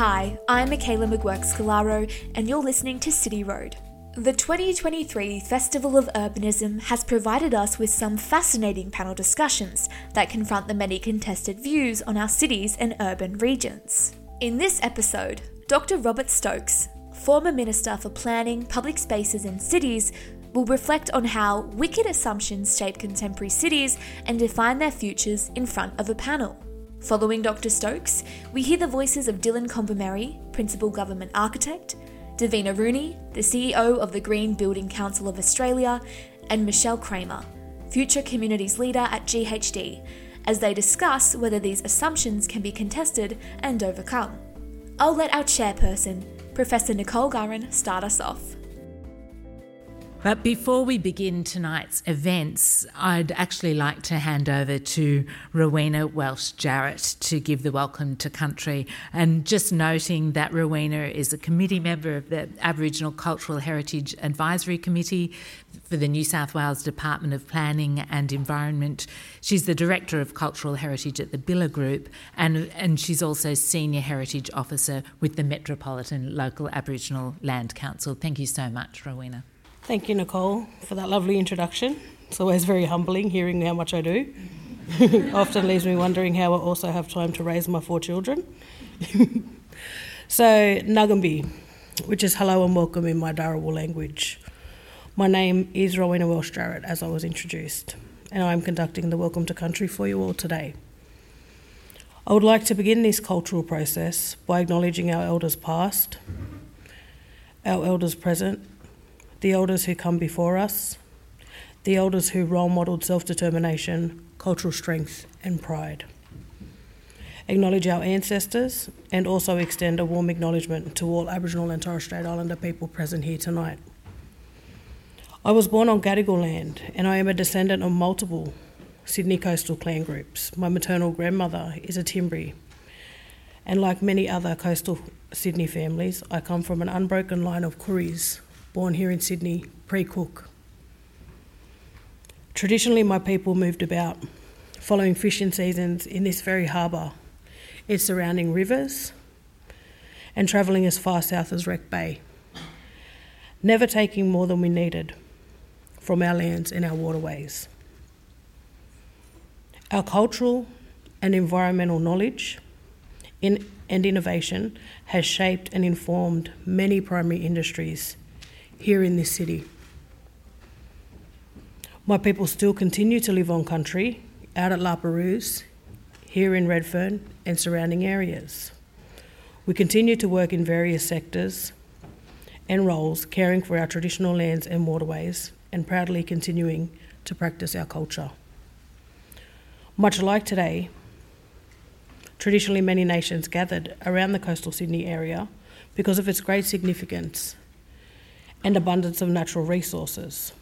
Hi, I'm Michaela McGuirk Scalaro, and you're listening to City Road. The 2023 Festival of Urbanism has provided us with some fascinating panel discussions that confront the many contested views on our cities and urban regions. In this episode, Dr. Robert Stokes, former Minister for Planning, Public Spaces and Cities, will reflect on how wicked assumptions shape contemporary cities and define their futures in front of a panel. Following Dr. Stokes, we hear the voices of Dillon Kombumerri, Principal Government Architect, Davina Rooney, the CEO of the Green Building Council of Australia, and Michelle Cramer, Future Communities Leader at GHD, as they discuss whether these assumptions can be contested and overcome. I'll let our chairperson, Professor Nicole Gurran, start us off. But before we begin tonight's events, I'd actually like to hand over to Rowena Welsh Jarrett to give the welcome to country. And just noting that Rowena is a committee member of the Aboriginal Cultural Heritage Advisory Committee for the New South Wales Department of Planning and Environment. She's the Director of Cultural Heritage at the Billa Group, and, and she's also Senior Heritage Officer with the Metropolitan Local Aboriginal Land Council. Thank you so much, Rowena. Thank you, Nicole, for that lovely introduction. It's always very humbling hearing how much I do. Often leaves me wondering how I also have time to raise my four children. so, Ngambri, which is hello and welcome in my Dharawal language. My name is Rowena Welsh Jarrett, as I was introduced, and I'm conducting the Welcome to Country for you all today. I would like to begin this cultural process by acknowledging our elders past, our elders present, the elders who come before us, the elders who role modelled self determination, cultural strength, and pride. Acknowledge our ancestors and also extend a warm acknowledgement to all Aboriginal and Torres Strait Islander people present here tonight. I was born on Gadigal land and I am a descendant of multiple Sydney coastal clan groups. My maternal grandmother is a Timbri, and like many other coastal Sydney families, I come from an unbroken line of Kooris born here in Sydney, pre Cook. Traditionally, my people moved about, following fishing seasons in this very harbour, its surrounding rivers, and travelling as far south as Wreck Bay, never taking more than we needed from our lands and our waterways. Our cultural and environmental knowledge in, and innovation has shaped and informed many primary industries here in this city. My people still continue to live on country, out at La Perouse, here in Redfern and surrounding areas. We continue to work in various sectors and roles, caring for our traditional lands and waterways, and proudly continuing to practice our culture. Much like today, traditionally many nations gathered around the coastal Sydney area because of its great significance and abundance of natural resources.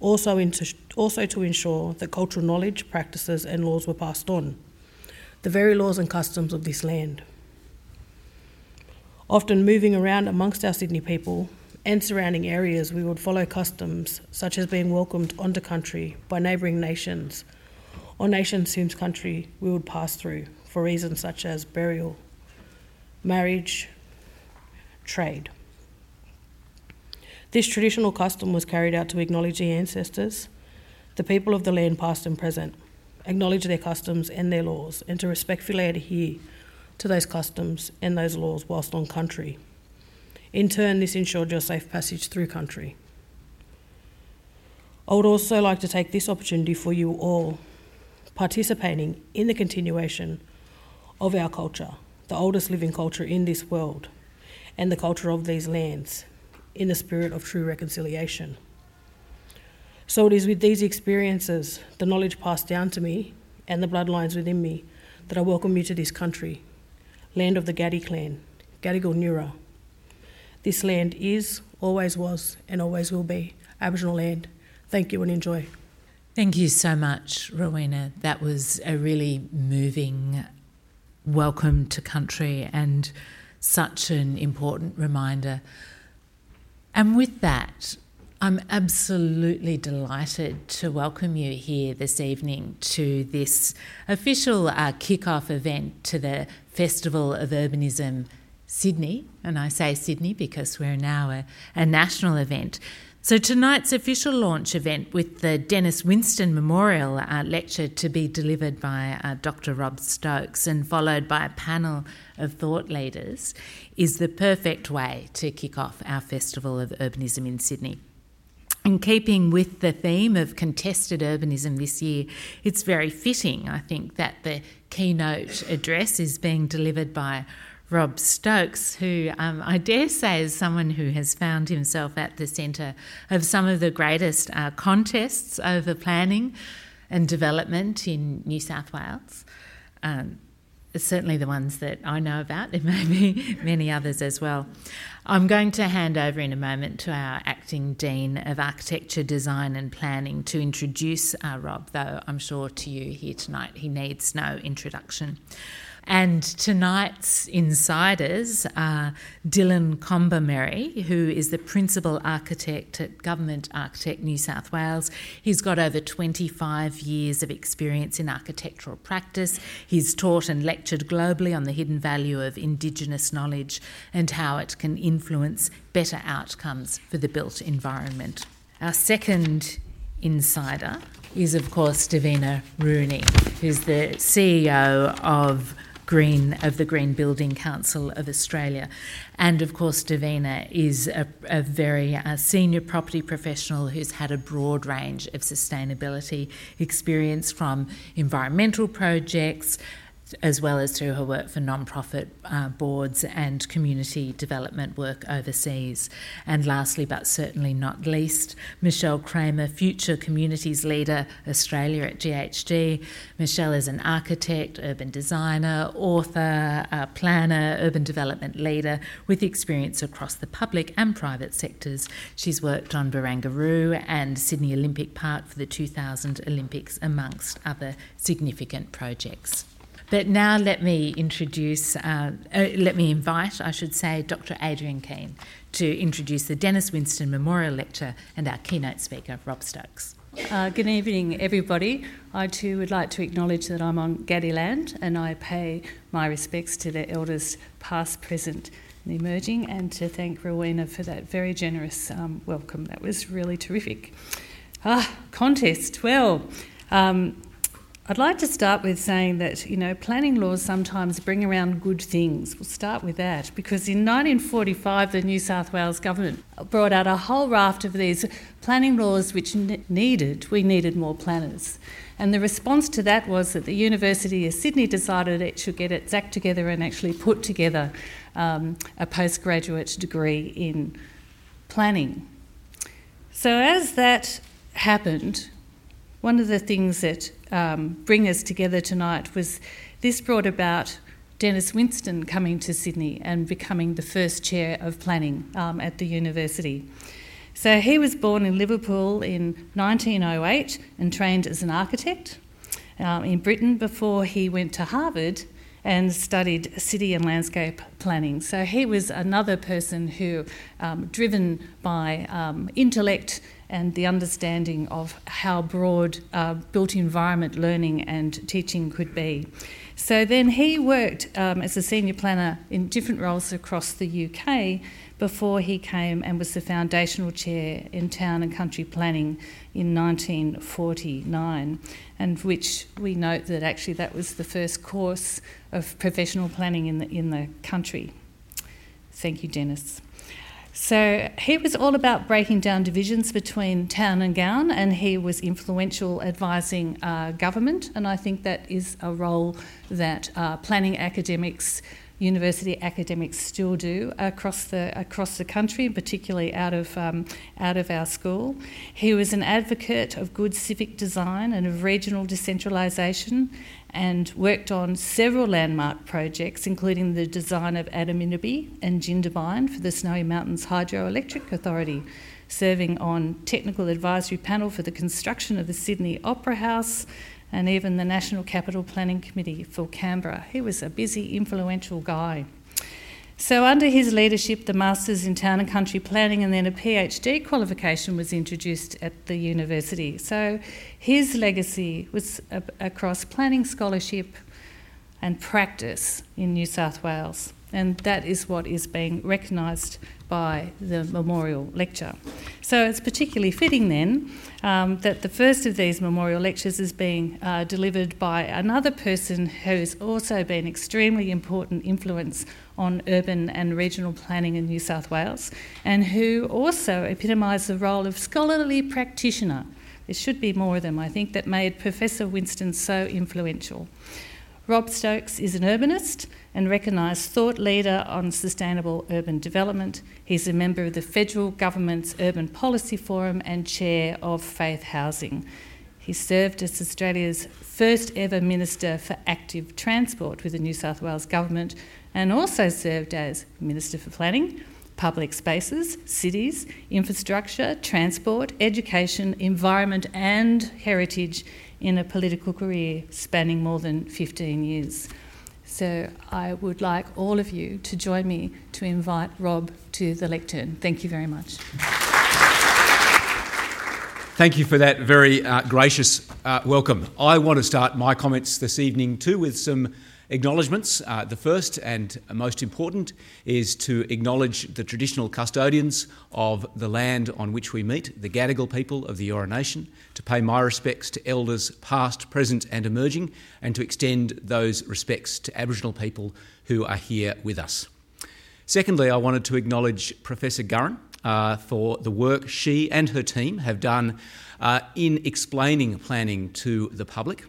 Also, into, also to ensure that cultural knowledge, practices, and laws were passed on, the very laws and customs of this land. Often moving around amongst our Sydney people and surrounding areas, we would follow customs such as being welcomed onto country by neighbouring nations or nations whose country we would pass through for reasons such as burial, marriage, trade. This traditional custom was carried out to acknowledge the ancestors, the people of the land past and present, acknowledge their customs and their laws, and to respectfully adhere to those customs and those laws whilst on country. In turn, this ensured your safe passage through country. I would also like to take this opportunity for you all participating in the continuation of our culture, the oldest living culture in this world, and the culture of these lands, in the spirit of true reconciliation. So it is with these experiences, the knowledge passed down to me, and the bloodlines within me, that I welcome you to this country, land of the Gadi clan, Gadigal Nura. This land is, always was, and always will be Aboriginal land. Thank you and enjoy. Thank you so much, Rowena. That was a really moving welcome to country and such an important reminder and with that, I'm absolutely delighted to welcome you here this evening to this official uh, kick-off event to the Festival of Urbanism Sydney, and I say Sydney because we're now a, a national event. So, tonight's official launch event with the Denis Winston Memorial uh, Lecture to be delivered by uh, Dr. Rob Stokes and followed by a panel of thought leaders is the perfect way to kick off our Festival of Urbanism in Sydney. In keeping with the theme of contested urbanism this year, it's very fitting, I think, that the keynote address is being delivered by Rob Stokes, who um, I dare say is someone who has found himself at the centre of some of the greatest uh, contests over planning and development in New South Wales. Um, certainly the ones that I know about. There may be many others as well. I'm going to hand over in a moment to our acting Dean of Architecture, Design and Planning to introduce uh, Rob, though I'm sure to you here tonight he needs no introduction. And tonight's insiders are Dillon Kombumerri, who is the principal architect at Government Architect New South Wales. He's got over 25 years of experience in architectural practice. He's taught and lectured globally on the hidden value of Indigenous knowledge and how it can influence better outcomes for the built environment. Our second insider is, of course, Davina Rooney, who's the CEO of Green of the Green Building Council of Australia. And of course, Davina is a, a very uh, senior property professional who's had a broad range of sustainability experience from environmental projects as well as through her work for non-profit uh, boards and community development work overseas. And lastly, but certainly not least, Michelle Cramer, Future Communities Leader Australia at GHD. Michelle is an architect, urban designer, author, uh, planner, urban development leader with experience across the public and private sectors. She's worked on Barangaroo and Sydney Olympic Park for the 2000 Olympics, amongst other significant projects. But now let me introduce, uh, uh, let me invite, I should say, Dr. Adrian Keane to introduce the Denis Winston Memorial Lecture and our keynote speaker, Rob Stokes. Uh, good evening, everybody. I too would like to acknowledge that I'm on Gadi land and I pay my respects to the elders, past, present, and emerging, and to thank Rowena for that very generous um, welcome. That was really terrific. Ah, contest. Well, um, I'd like to start with saying that, you know, planning laws sometimes bring around good things. We'll start with that because in 1945, the New South Wales government brought out a whole raft of these planning laws which needed, we needed more planners. And the response to that was that the University of Sydney decided it should get its act together and actually put together um, a postgraduate degree in planning. So, as that happened, one of the things that um, bring us together tonight was this brought about Denis Winston coming to Sydney and becoming the first chair of planning um, at the university. So he was born in Liverpool in 1908 and trained as an architect um, in Britain before he went to Harvard and studied city and landscape planning. So he was another person who, um, driven by um, intellect and the understanding of how broad uh, built environment learning and teaching could be. So then he worked um, as a senior planner in different roles across the UK before he came and was the foundational chair in town and country planning in 1949, and which we note that actually that was the first course of professional planning in the, in the country. Thank you, Denis. So he was all about breaking down divisions between town and gown, and he was influential advising uh, government. And I think that is a role that uh, planning academics, university academics, still do across the across the country, and particularly out of um, out of our school. He was an advocate of good civic design and of regional decentralisation, and worked on several landmark projects, including the design of Adaminaby and Jindabyne for the Snowy Mountains Hydroelectric Authority, serving on technical advisory panel for the construction of the Sydney Opera House and even the National Capital Planning Committee for Canberra. He was a busy, influential guy. So, under his leadership, the Masters in Town and Country Planning and then a PhD qualification was introduced at the university. So, his legacy was across planning scholarship and practice in New South Wales. And that is what is being recognised by the memorial lecture. So it's particularly fitting then um, that the first of these memorial lectures is being uh, delivered by another person who's also been extremely important influence on urban and regional planning in New South Wales and who also epitomised the role of scholarly practitioner. There should be more of them, I think, that made Professor Winston so influential. Rob Stokes is an urbanist and recognised thought leader on sustainable urban development. He's a member of the federal government's Urban Policy Forum and chair of Faith Housing. He served as Australia's first ever Minister for Active Transport with the New South Wales Government and also served as Minister for Planning, Public Spaces, Cities, Infrastructure, Transport, Education, Environment and Heritage in a political career spanning more than 15 years. So I would like all of you to join me to invite Rob to the lectern. Thank you very much. Thank you for that very uh, gracious uh, welcome. I want to start my comments this evening too with some acknowledgements. Uh, the first and most important is to acknowledge the traditional custodians of the land on which we meet, the Gadigal people of the Eora Nation, to pay my respects to elders past, present, and emerging, and to extend those respects to Aboriginal people who are here with us. Secondly, I wanted to acknowledge Professor Gurran uh, for the work she and her team have done uh, in explaining planning to the public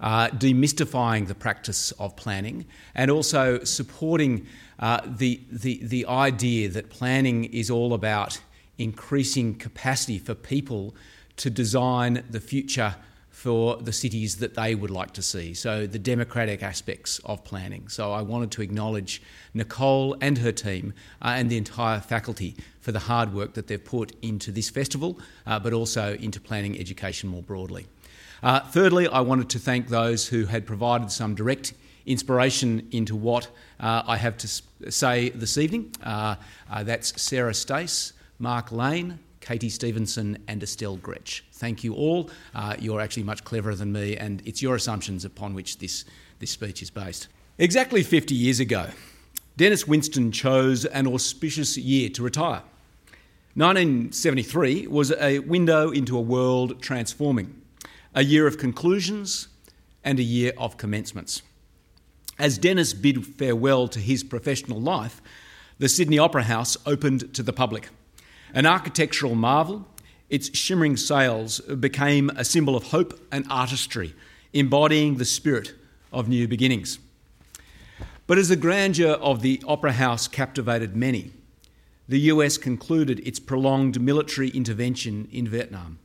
uh, demystifying the practice of planning, and also supporting uh, the, the, the idea that planning is all about increasing capacity for people to design the future for the cities that they would like to see. So, the democratic aspects of planning. So, I wanted to acknowledge Nicole and her team uh, and the entire faculty for the hard work that they've put into this festival, uh, but also into planning education more broadly. Uh, thirdly, I wanted to thank those who had provided some direct inspiration into what uh, I have to say this evening. Uh, uh, that's Sarah Stace, Mark Lane, Katie Stevenson, and Estelle Gretsch. Thank you all. Uh, you're actually much cleverer than me, and it's your assumptions upon which this, this speech is based. Exactly 50 years ago, Denis Winston chose an auspicious year to retire. 1973 was a window into a world transforming a year of conclusions and a year of commencements. As Denis bid farewell to his professional life, the Sydney Opera House opened to the public. An architectural marvel, its shimmering sails became a symbol of hope and artistry, embodying the spirit of new beginnings. But as the grandeur of the Opera House captivated many, the US concluded its prolonged military intervention in Vietnam.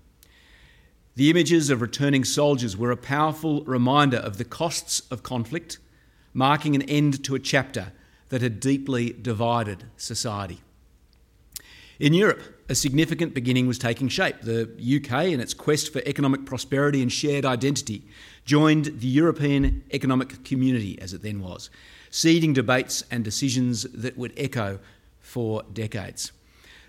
The images of returning soldiers were a powerful reminder of the costs of conflict, marking an end to a chapter that had deeply divided society. In Europe, a significant beginning was taking shape. The UK, in its quest for economic prosperity and shared identity, joined the European Economic Community, as it then was, seeding debates and decisions that would echo for decades.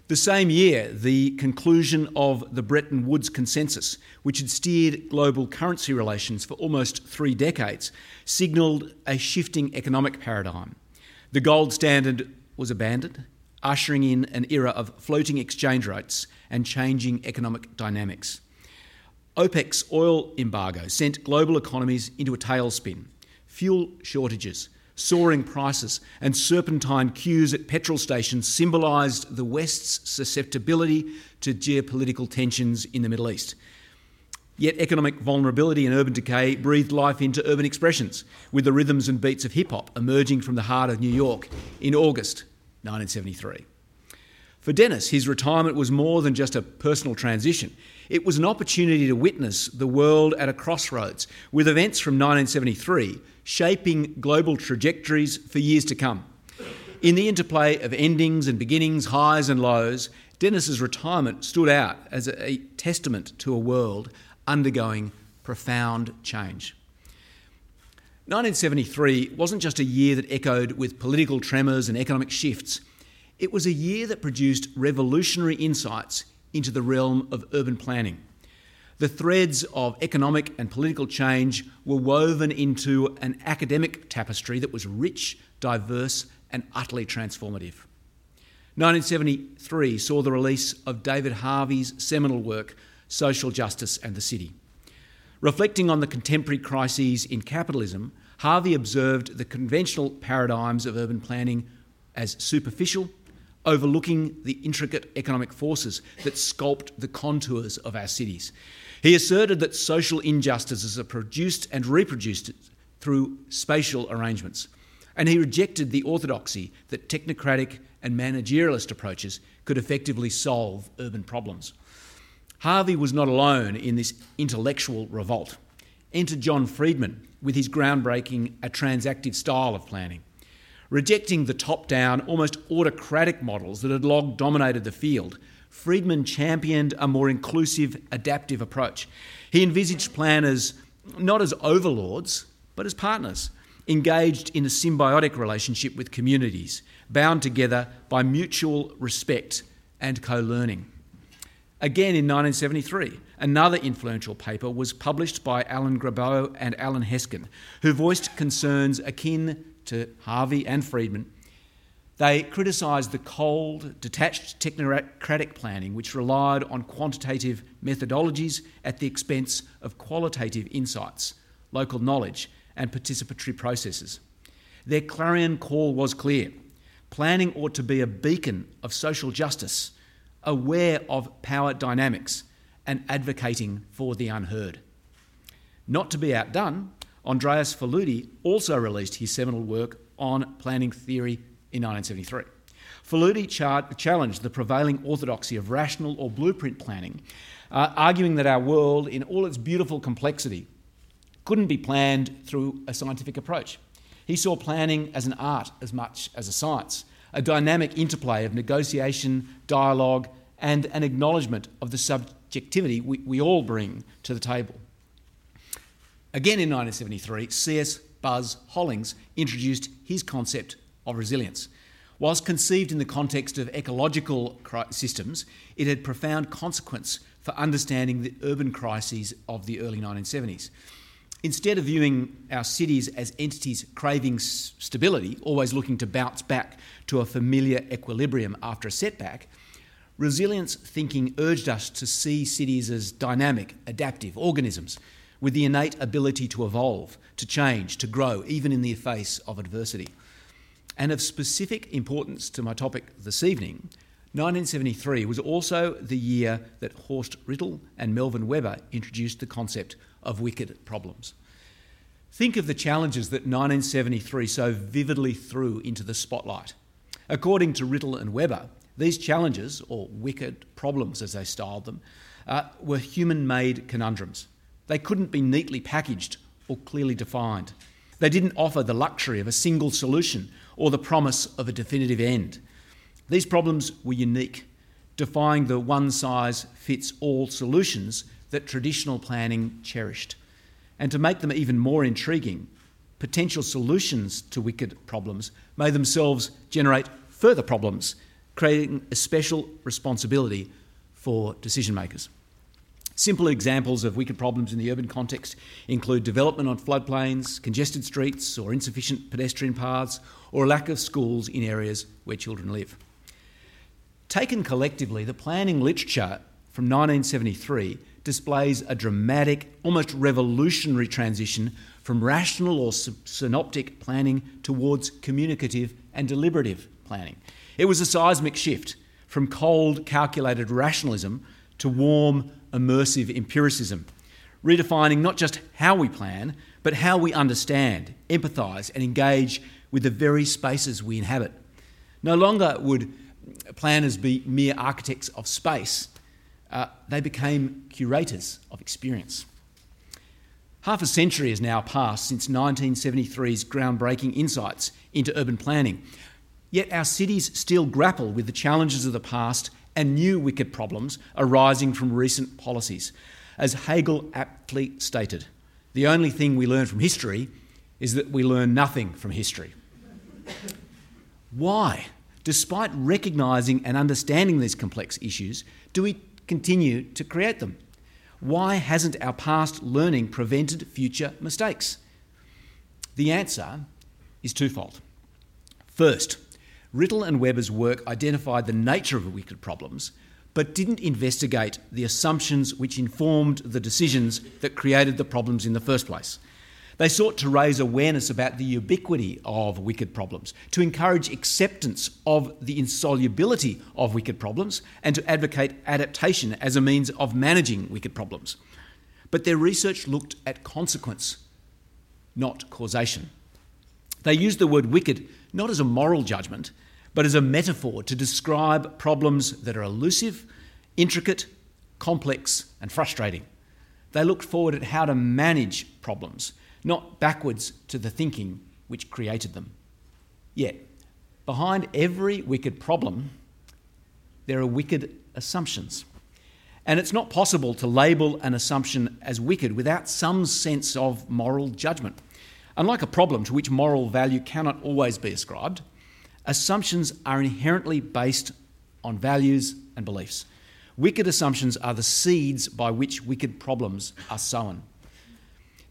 The same year, the conclusion of the Bretton Woods Consensus, which had steered global currency relations for almost three decades, signalled a shifting economic paradigm. The gold standard was abandoned, ushering in an era of floating exchange rates and changing economic dynamics. OPEC's oil embargo sent global economies into a tailspin. Fuel shortages, soaring prices, and serpentine queues at petrol stations symbolised the West's susceptibility to geopolitical tensions in the Middle East. Yet economic vulnerability and urban decay breathed life into urban expressions, with the rhythms and beats of hip hop emerging from the heart of New York in August 1973. For Denis, his retirement was more than just a personal transition. It was an opportunity to witness the world at a crossroads, with events from 1973 shaping global trajectories for years to come. In the interplay of endings and beginnings, highs and lows, Denis's retirement stood out as a testament to a world undergoing profound change. 1973 wasn't just a year that echoed with political tremors and economic shifts. It was a year that produced revolutionary insights into the realm of urban planning. The threads of economic and political change were woven into an academic tapestry that was rich, diverse, and utterly transformative. 1973 saw the release of David Harvey's seminal work, Social Justice and the City. Reflecting on the contemporary crises in capitalism, Harvey observed the conventional paradigms of urban planning as superficial, overlooking the intricate economic forces that sculpt the contours of our cities. He asserted that social injustices are produced and reproduced through spatial arrangements, and he rejected the orthodoxy that technocratic and managerialist approaches could effectively solve urban problems. Harvey was not alone in this intellectual revolt. Enter John Friedmann with his groundbreaking A Transactive Style of Planning. Rejecting the top down, almost autocratic models that had long dominated the field, Friedmann championed a more inclusive, adaptive approach. He envisaged planners not as overlords, but as partners, engaged in a symbiotic relationship with communities, bound together by mutual respect and co learning. Again in 1973, another influential paper was published by Alan Grabow and Alan Heskin, who voiced concerns akin to Harvey and Friedmann. They criticised the cold, detached technocratic planning which relied on quantitative methodologies at the expense of qualitative insights, local knowledge, and participatory processes. Their clarion call was clear planning ought to be a beacon of social justice aware of power dynamics and advocating for the unheard. Not to be outdone, Andreas Faludi also released his seminal work on planning theory in 1973. Faludi char- challenged the prevailing orthodoxy of rational or blueprint planning, uh, arguing that our world, in all its beautiful complexity, couldn't be planned through a scientific approach. He saw planning as an art as much as a science, a dynamic interplay of negotiation, dialogue, and an acknowledgement of the subjectivity we, we all bring to the table. Again in 1973, C.S. Buzz Hollings introduced his concept of resilience. Whilst conceived in the context of ecological systems, it had profound consequence for understanding the urban crises of the early 1970s. Instead of viewing our cities as entities craving stability, always looking to bounce back to a familiar equilibrium after a setback, resilience thinking urged us to see cities as dynamic, adaptive organisms with the innate ability to evolve, to change, to grow, even in the face of adversity. And of specific importance to my topic this evening, 1973 was also the year that Horst Rittel and Melvin Webber introduced the concept of wicked problems. Think of the challenges that 1973 so vividly threw into the spotlight. According to Rittel and Webber, these challenges, or wicked problems as they styled them, uh, were human made conundrums. They couldn't be neatly packaged or clearly defined. They didn't offer the luxury of a single solution or the promise of a definitive end. These problems were unique, defying the one size fits all solutions that traditional planning cherished. And to make them even more intriguing, potential solutions to wicked problems may themselves generate further problems, creating a special responsibility for decision makers. Simple examples of wicked problems in the urban context include development on floodplains, congested streets, or insufficient pedestrian paths, or a lack of schools in areas where children live. Taken collectively, the planning literature from 1973 displays a dramatic, almost revolutionary transition from rational or synoptic planning towards communicative and deliberative planning. It was a seismic shift from cold, calculated rationalism to warm, immersive empiricism, redefining not just how we plan, but how we understand, empathise, and engage with the very spaces we inhabit. No longer would planners be mere architects of space, uh, they became curators of experience. Half a century has now passed since 1973's groundbreaking insights into urban planning. Yet our cities still grapple with the challenges of the past and new wicked problems arising from recent policies. As Hegel aptly stated, the only thing we learn from history is that we learn nothing from history. Why, despite recognising and understanding these complex issues, do we continue to create them? Why hasn't our past learning prevented future mistakes? The answer is twofold. First, Rittel and Webber's work identified the nature of wicked problems, but didn't investigate the assumptions which informed the decisions that created the problems in the first place. They sought to raise awareness about the ubiquity of wicked problems, to encourage acceptance of the insolubility of wicked problems, and to advocate adaptation as a means of managing wicked problems. But their research looked at consequence, not causation. They used the word wicked not as a moral judgment, but as a metaphor to describe problems that are elusive, intricate, complex, and frustrating. They looked forward at how to manage problems not backwards to the thinking which created them. Yet, behind every wicked problem, there are wicked assumptions. And it's not possible to label an assumption as wicked without some sense of moral judgment. Unlike a problem to which moral value cannot always be ascribed, assumptions are inherently based on values and beliefs. Wicked assumptions are the seeds by which wicked problems are sown.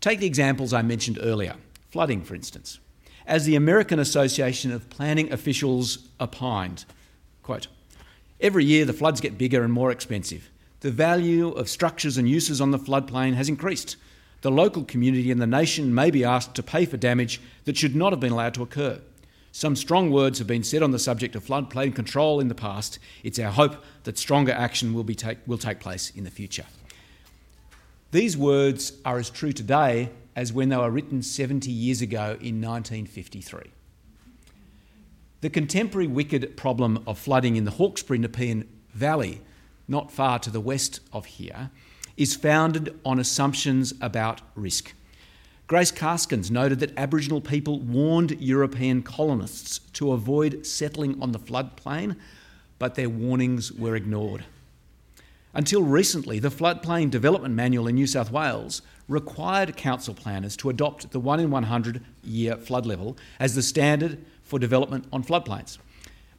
Take the examples I mentioned earlier flooding, for instance. As the American Association of Planning Officials opined, quote, Every year the floods get bigger and more expensive. The value of structures and uses on the floodplain has increased. The local community and the nation may be asked to pay for damage that should not have been allowed to occur. Some strong words have been said on the subject of floodplain control in the past. It's our hope that stronger action will, be take, will take place in the future. These words are as true today as when they were written 70 years ago in 1953. The contemporary wicked problem of flooding in the Hawkesbury Nepean Valley, not far to the west of here, is founded on assumptions about risk. Grace Karskens noted that Aboriginal people warned European colonists to avoid settling on the floodplain, but their warnings were ignored. Until recently, the Floodplain Development Manual in New South Wales required council planners to adopt the 1 in 100 year flood level as the standard for development on floodplains,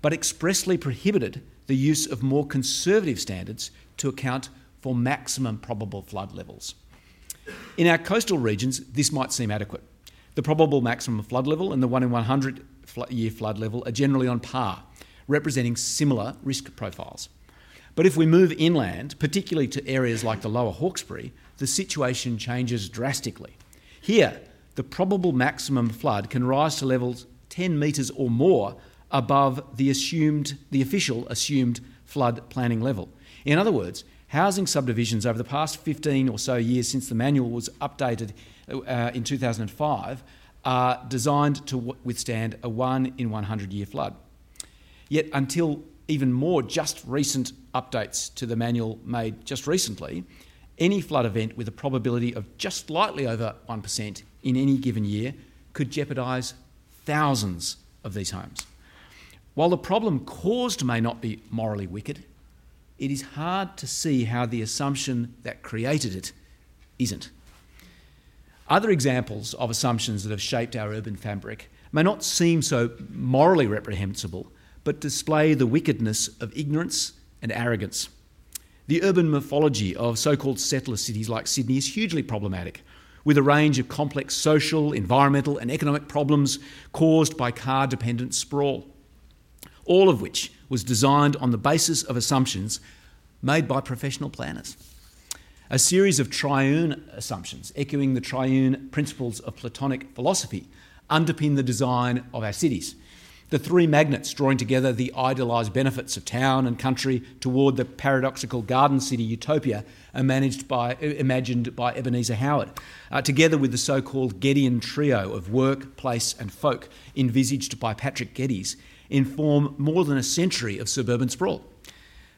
but expressly prohibited the use of more conservative standards to account for maximum probable flood levels. In our coastal regions, this might seem adequate. The probable maximum flood level and the 1 in 100 year flood level are generally on par, representing similar risk profiles. But if we move inland, particularly to areas like the lower Hawkesbury, the situation changes drastically. Here, the probable maximum flood can rise to levels 10 metres or more above the assumed the official assumed flood planning level. In other words, housing subdivisions over the past 15 or so years since the manual was updated uh, in 2005 are designed to withstand a 1 in 100 year flood. Yet until even more just recent updates to the manual made just recently, any flood event with a probability of just slightly over 1% in any given year could jeopardise thousands of these homes. While the problem caused may not be morally wicked, it is hard to see how the assumption that created it isn't. Other examples of assumptions that have shaped our urban fabric may not seem so morally reprehensible, but display the wickedness of ignorance and arrogance. The urban morphology of so called settler cities like Sydney is hugely problematic, with a range of complex social, environmental, and economic problems caused by car dependent sprawl, all of which was designed on the basis of assumptions made by professional planners. A series of triune assumptions, echoing the triune principles of Platonic philosophy, underpin the design of our cities the three magnets drawing together the idealised benefits of town and country toward the paradoxical garden city utopia managed by, imagined by Ebenezer Howard, uh, together with the so called Geddian trio of work, place, and folk envisaged by Patrick Geddes, inform more than a century of suburban sprawl.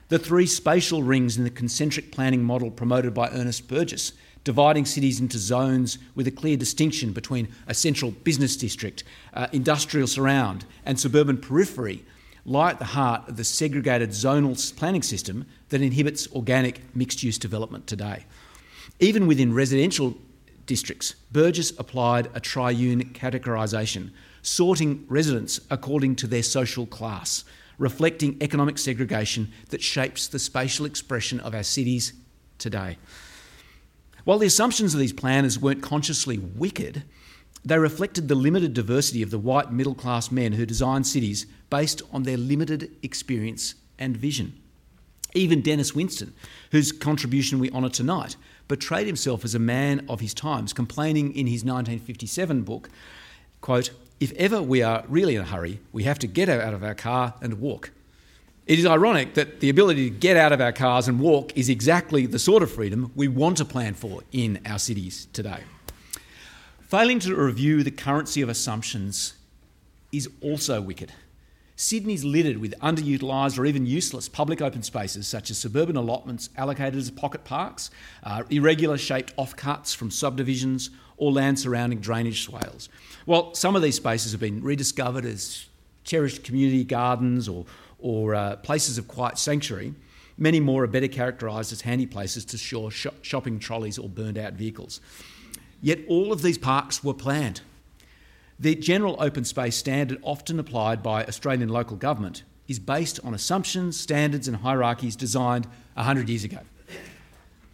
The three spatial rings in the concentric planning model promoted by Ernest Burgess dividing cities into zones with a clear distinction between a central business district, uh, industrial surround, and suburban periphery lie at the heart of the segregated zonal planning system that inhibits organic mixed use development today. Even within residential districts, Burgess applied a triune categorisation, sorting residents according to their social class, reflecting economic segregation that shapes the spatial expression of our cities today. While the assumptions of these planners weren't consciously wicked, they reflected the limited diversity of the white middle class men who designed cities based on their limited experience and vision. Even Denis Winston, whose contribution we honour tonight, portrayed himself as a man of his times, complaining in his 1957 book, quote, if ever we are really in a hurry, we have to get out of our car and walk. It is ironic that the ability to get out of our cars and walk is exactly the sort of freedom we want to plan for in our cities today. Failing to review the currency of assumptions is also wicked. Sydney's littered with underutilised or even useless public open spaces such as suburban allotments allocated as pocket parks, uh, irregular shaped offcuts from subdivisions, or land surrounding drainage swales. Well, some of these spaces have been rediscovered as cherished community gardens or, or uh, places of quiet sanctuary. Many more are better characterised as handy places to store sh- shopping trolleys or burned out vehicles. Yet all of these parks were planned. The general open space standard, often applied by Australian local government, is based on assumptions, standards, and hierarchies designed 100 years ago.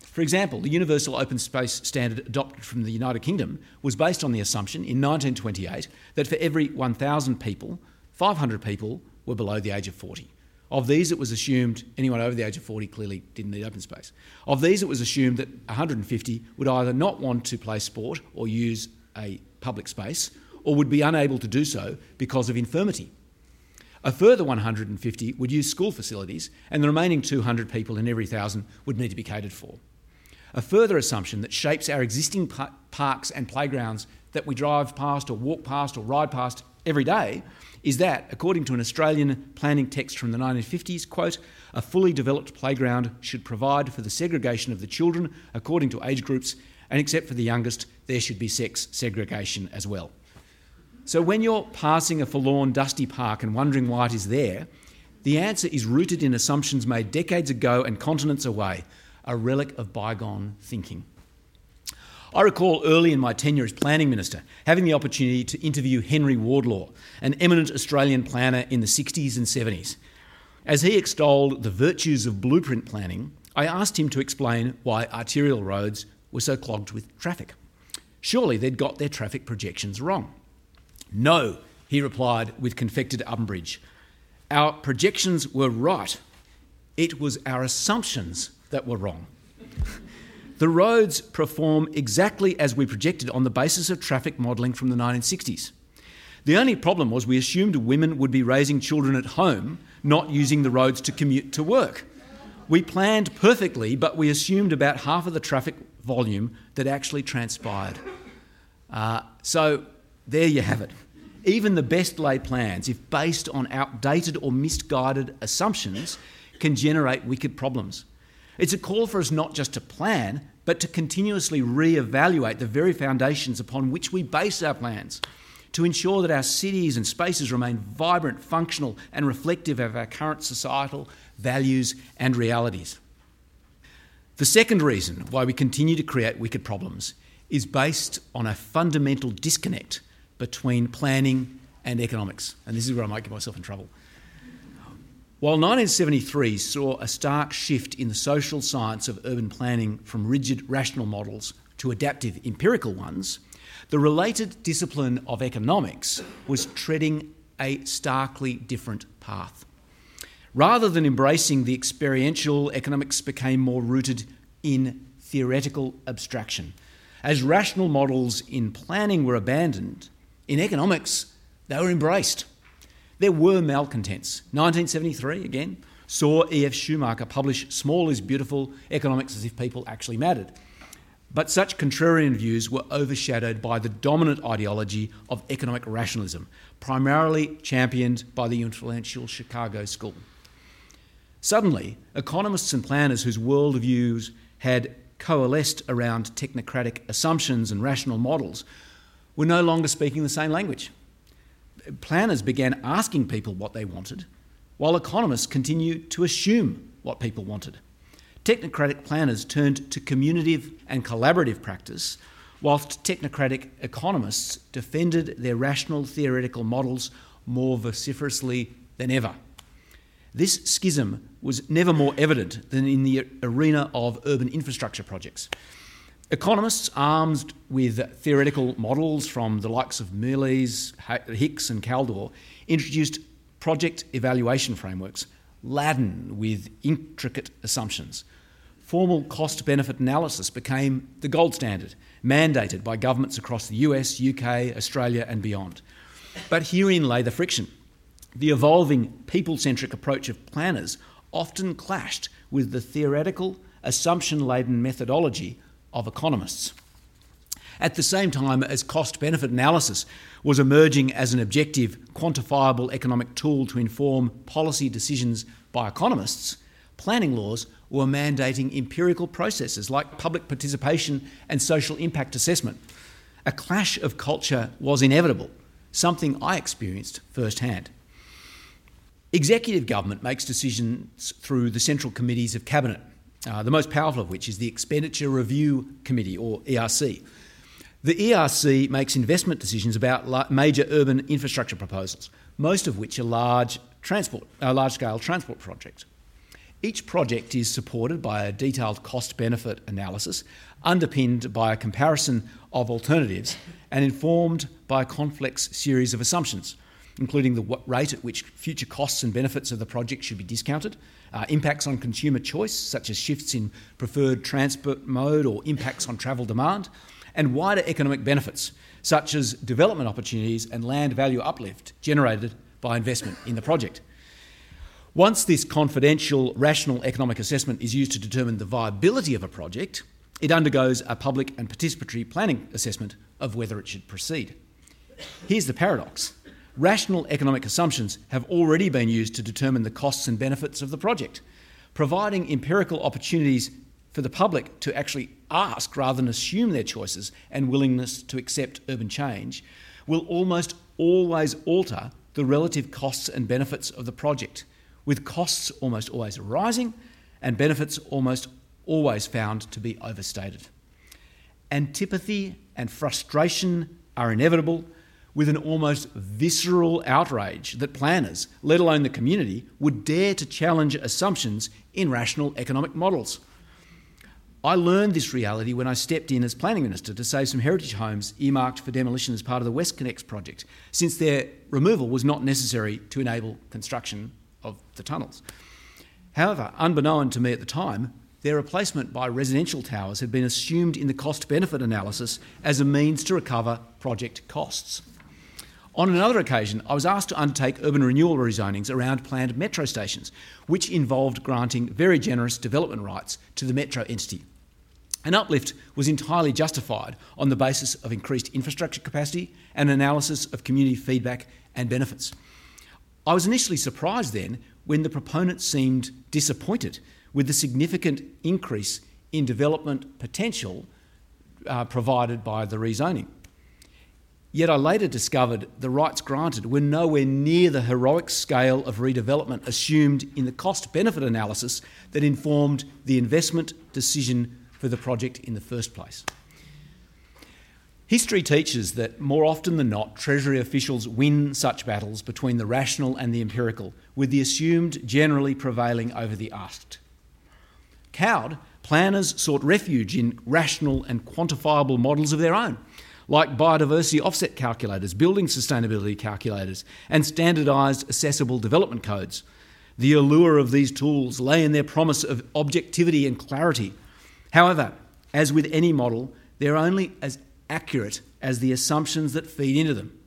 For example, the Universal Open Space Standard adopted from the United Kingdom was based on the assumption in 1928 that for every 1,000 people, 500 people were below the age of 40. Of these, it was assumed anyone over the age of 40 clearly didn't need open space. Of these, it was assumed that 150 would either not want to play sport or use a public space or would be unable to do so because of infirmity. A further 150 would use school facilities, and the remaining 200 people in every thousand would need to be catered for. A further assumption that shapes our existing parks and playgrounds that we drive past or walk past or ride past every day is that, according to an Australian planning text from the 1950s, quote, a fully developed playground should provide for the segregation of the children according to age groups, and except for the youngest, there should be sex segregation as well. So when you're passing a forlorn, dusty park and wondering why it is there, the answer is rooted in assumptions made decades ago and continents away, a relic of bygone thinking. I recall early in my tenure as Planning Minister having the opportunity to interview Henry Wardlaw, an eminent Australian planner in the 60s and 70s. As he extolled the virtues of blueprint planning, I asked him to explain why arterial roads were so clogged with traffic. Surely they'd got their traffic projections wrong. No, he replied with confected umbrage. Our projections were right. It was our assumptions that were wrong. the roads perform exactly as we projected on the basis of traffic modelling from the 1960s. The only problem was we assumed women would be raising children at home, not using the roads to commute to work. We planned perfectly, but we assumed about half of the traffic volume that actually transpired. Uh, so there you have it. Even the best laid plans, if based on outdated or misguided assumptions, can generate wicked problems. It's a call for us not just to plan, but to continuously re evaluate the very foundations upon which we base our plans, to ensure that our cities and spaces remain vibrant, functional, and reflective of our current societal values and realities. The second reason why we continue to create wicked problems is based on a fundamental disconnect between planning and economics. And this is where I might get myself in trouble. While 1973 saw a stark shift in the social science of urban planning from rigid rational models to adaptive empirical ones, the related discipline of economics was treading a starkly different path. Rather than embracing the experiential, economics became more rooted in theoretical abstraction. As rational models in planning were abandoned, in economics, they were embraced. There were malcontents. 1973, again, saw E.F. Schumacher publish Small is Beautiful Economics as if people actually mattered. But such contrarian views were overshadowed by the dominant ideology of economic rationalism, primarily championed by the influential Chicago School. Suddenly, economists and planners whose worldviews had coalesced around technocratic assumptions and rational models were no longer speaking the same language. Planners began asking people what they wanted, while economists continued to assume what people wanted. Technocratic planners turned to communicative and collaborative practice, whilst technocratic economists defended their rational theoretical models more vociferously than ever. This schism was never more evident than in the arena of urban infrastructure projects. Economists, armed with theoretical models from the likes of Mirrlees, Hicks, and Kaldor introduced project evaluation frameworks laden with intricate assumptions. Formal cost benefit analysis became the gold standard, mandated by governments across the US, UK, Australia, and beyond. But herein lay the friction. The evolving people centric approach of planners often clashed with the theoretical, assumption laden methodology of economists. At the same time as cost benefit analysis was emerging as an objective, quantifiable economic tool to inform policy decisions by economists, planning laws were mandating empirical processes like public participation and social impact assessment. A clash of culture was inevitable, something I experienced firsthand. Executive government makes decisions through the central committees of cabinet, uh, the most powerful of which is the Expenditure Review Committee, or ERC. The ERC makes investment decisions about major urban infrastructure proposals, most of which are large transport, uh, large-scale transport projects. Each project is supported by a detailed cost benefit analysis, underpinned by a comparison of alternatives and informed by a complex series of assumptions, including the rate at which future costs and benefits of the project should be discounted, uh, impacts on consumer choice, such as shifts in preferred transport mode or impacts on travel demand, and wider economic benefits, such as development opportunities and land value uplift generated by investment in the project. Once this confidential, rational economic assessment is used to determine the viability of a project, it undergoes a public and participatory planning assessment of whether it should proceed. Here's the paradox rational economic assumptions have already been used to determine the costs and benefits of the project, providing empirical opportunities for the public to actually ask rather than assume their choices and willingness to accept urban change will almost always alter the relative costs and benefits of the project with costs almost always rising and benefits almost always found to be overstated. Antipathy and frustration are inevitable, with an almost visceral outrage that planners, let alone the community, would dare to challenge assumptions in rational economic models. I learned this reality when I stepped in as planning minister to save some heritage homes earmarked for demolition as part of the WestConnex project, since their removal was not necessary to enable construction of the tunnels. However, unbeknown to me at the time, their replacement by residential towers had been assumed in the cost benefit analysis as a means to recover project costs. On another occasion, I was asked to undertake urban renewal rezonings around planned metro stations, which involved granting very generous development rights to the metro entity. An uplift was entirely justified on the basis of increased infrastructure capacity and analysis of community feedback and benefits. I was initially surprised then when the proponents seemed disappointed with the significant increase in development potential uh, provided by the rezoning. Yet I later discovered the rights granted were nowhere near the heroic scale of redevelopment assumed in the cost benefit analysis that informed the investment decision for the project in the first place. History teaches that more often than not, Treasury officials win such battles between the rational and the empirical, with the assumed generally prevailing over the asked. Cowed, planners sought refuge in rational and quantifiable models of their own, like biodiversity offset calculators, building sustainability calculators, and standardised accessible development codes. The allure of these tools lay in their promise of objectivity and clarity. However, as with any model, they're only as accurate as the assumptions that feed into them.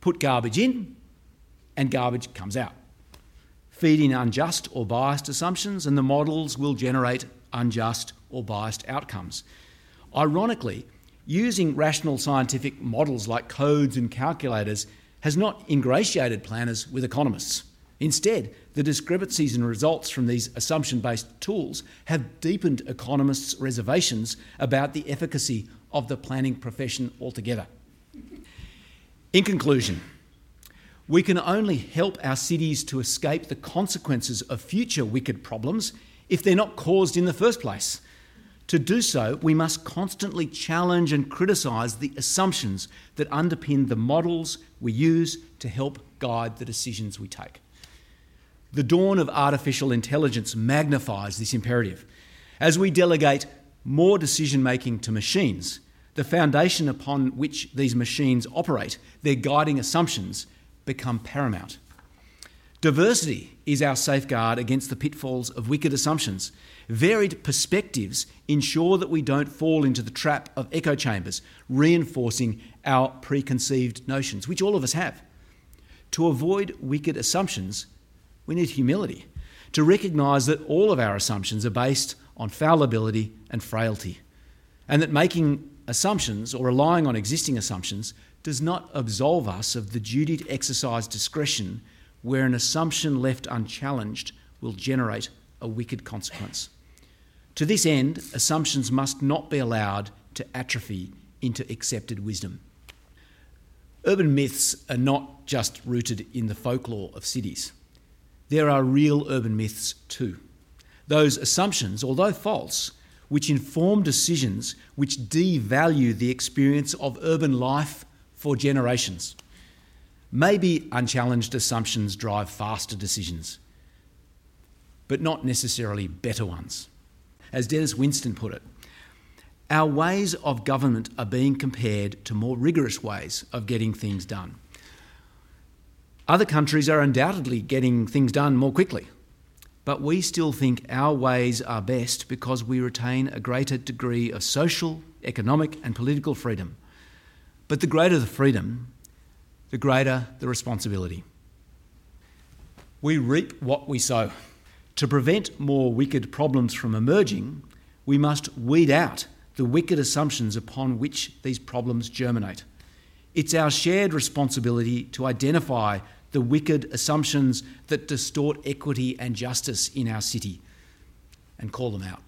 Put garbage in, and garbage comes out. Feed in unjust or biased assumptions, and the models will generate unjust or biased outcomes. Ironically, using rational scientific models like codes and calculators has not ingratiated planners with economists. Instead, the discrepancies in results from these assumption based tools have deepened economists' reservations about the efficacy of the planning profession altogether. In conclusion, we can only help our cities to escape the consequences of future wicked problems if they're not caused in the first place. To do so, we must constantly challenge and criticise the assumptions that underpin the models we use to help guide the decisions we take. The dawn of artificial intelligence magnifies this imperative. As we delegate more decision making to machines, the foundation upon which these machines operate, their guiding assumptions, become paramount. Diversity is our safeguard against the pitfalls of wicked assumptions. Varied perspectives ensure that we don't fall into the trap of echo chambers, reinforcing our preconceived notions, which all of us have. To avoid wicked assumptions, we need humility, to recognise that all of our assumptions are based on fallibility and frailty, and that making assumptions or relying on existing assumptions does not absolve us of the duty to exercise discretion where an assumption left unchallenged will generate a wicked consequence. To this end, assumptions must not be allowed to atrophy into accepted wisdom. Urban myths are not just rooted in the folklore of cities. There are real urban myths too. Those assumptions, although false, which inform decisions which devalue the experience of urban life for generations. Maybe unchallenged assumptions drive faster decisions, but not necessarily better ones. As Denis Winston put it, our ways of government are being compared to more rigorous ways of getting things done. Other countries are undoubtedly getting things done more quickly, but we still think our ways are best because we retain a greater degree of social, economic, and political freedom. But the greater the freedom, the greater the responsibility. We reap what we sow. To prevent more wicked problems from emerging, we must weed out the wicked assumptions upon which these problems germinate. It's our shared responsibility to identify the wicked assumptions that distort equity and justice in our city and call them out.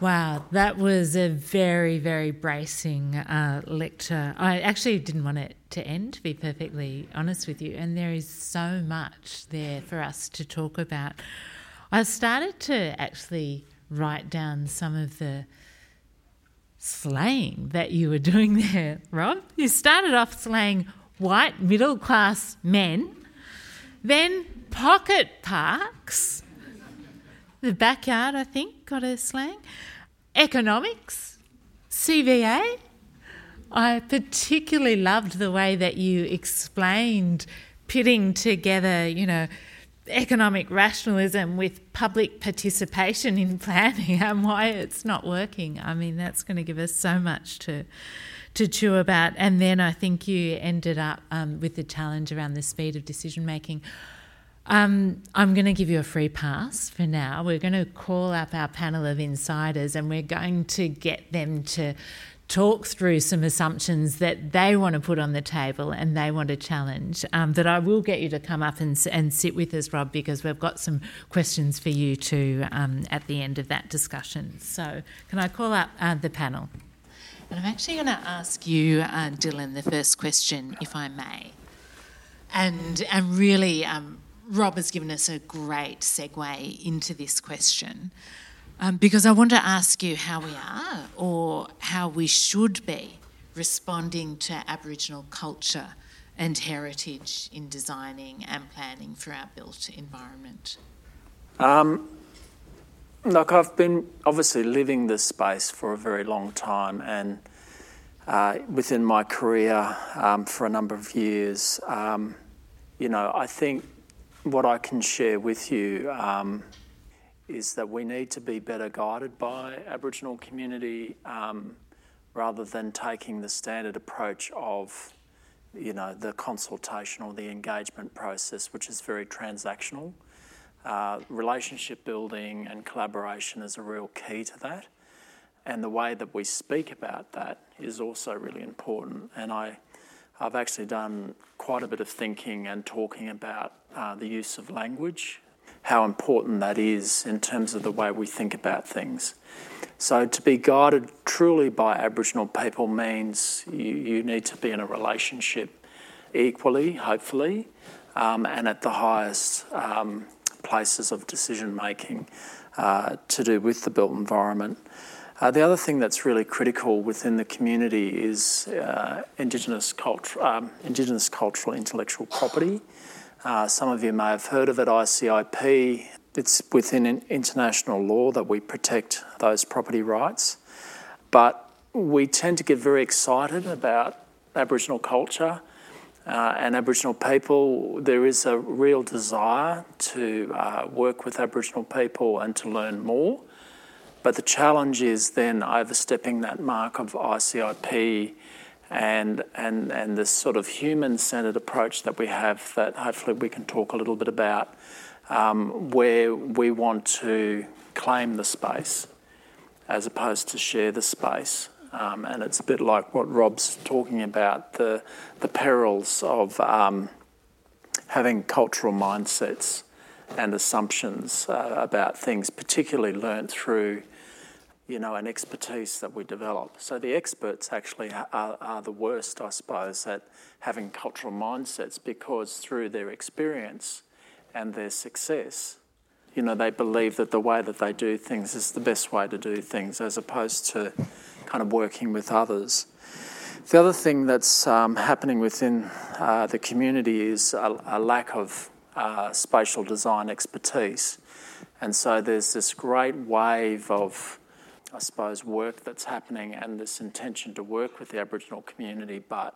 Wow, that was a very, very bracing uh, lecture. I actually didn't want it to end, to be perfectly honest with you, and there is so much there for us to talk about. I started to actually write down some of the slaying that you were doing there, Rob. You started off slaying white middle class men, then pocket parks the backyard, I think, got a slang. Economics, CBA. I particularly loved the way that you explained pitting together, you know, economic rationalism with public participation in planning and why it's not working. I mean, that's going to give us so much to to chew about. And then I think you ended up um, with the challenge around the speed of decision making. Um, I'm going to give you a free pass for now. We're going to call up our panel of insiders and we're going to get them to talk through some assumptions that they want to put on the table and they want to challenge. Um, that I will get you to come up and, and sit with us, Rob, because we've got some questions for you too um, at the end of that discussion. So, can I call up uh, the panel? And I'm actually going to ask you, uh, Dillon, the first question, if I may. And, and really, um, Rob has given us a great segue into this question um, because I want to ask you how we are or how we should be responding to Aboriginal culture and heritage in designing and planning for our built environment. Um, look, I've been obviously living this space for a very long time and uh, within my career um, for a number of years. Um, you know, I think what I can share with you um, is that we need to be better guided by Aboriginal community um, rather than taking the standard approach of, you know, the consultation or the engagement process, which is very transactional. Uh, relationship building and collaboration is a real key to that. And the way that we speak about that is also really important. And I I've actually done quite a bit of thinking and talking about uh, the use of language, how important that is in terms of the way we think about things. So, to be guided truly by Aboriginal people means you, you need to be in a relationship equally, hopefully, um, and at the highest um, places of decision making uh, to do with the built environment. Uh, the other thing that's really critical within the community is uh, Indigenous, um, Indigenous cultural intellectual property. Uh, some of you may have heard of it, ICIP. it's within international law that we protect those property rights. But we tend to get very excited about Aboriginal culture uh, and Aboriginal people. There is a real desire to uh, work with Aboriginal people and to learn more. But the challenge is then overstepping that mark of ICIP and, and, and this sort of human centred approach that we have that hopefully we can talk a little bit about, um, where we want to claim the space as opposed to share the space. Um, and it's a bit like what Rob's talking about the, the perils of um, having cultural mindsets and assumptions uh, about things, particularly learnt through you know, an expertise that we develop. So the experts actually are, are, the worst, I suppose, at having cultural mindsets because through their experience and their success, you know, they believe that the way that they do things is the best way to do things as opposed to kind of working with others. The other thing that's um, happening within uh, the community is a, a lack of uh, spatial design expertise. And so there's this great wave of I suppose, work that's happening and this intention to work with the Aboriginal community, but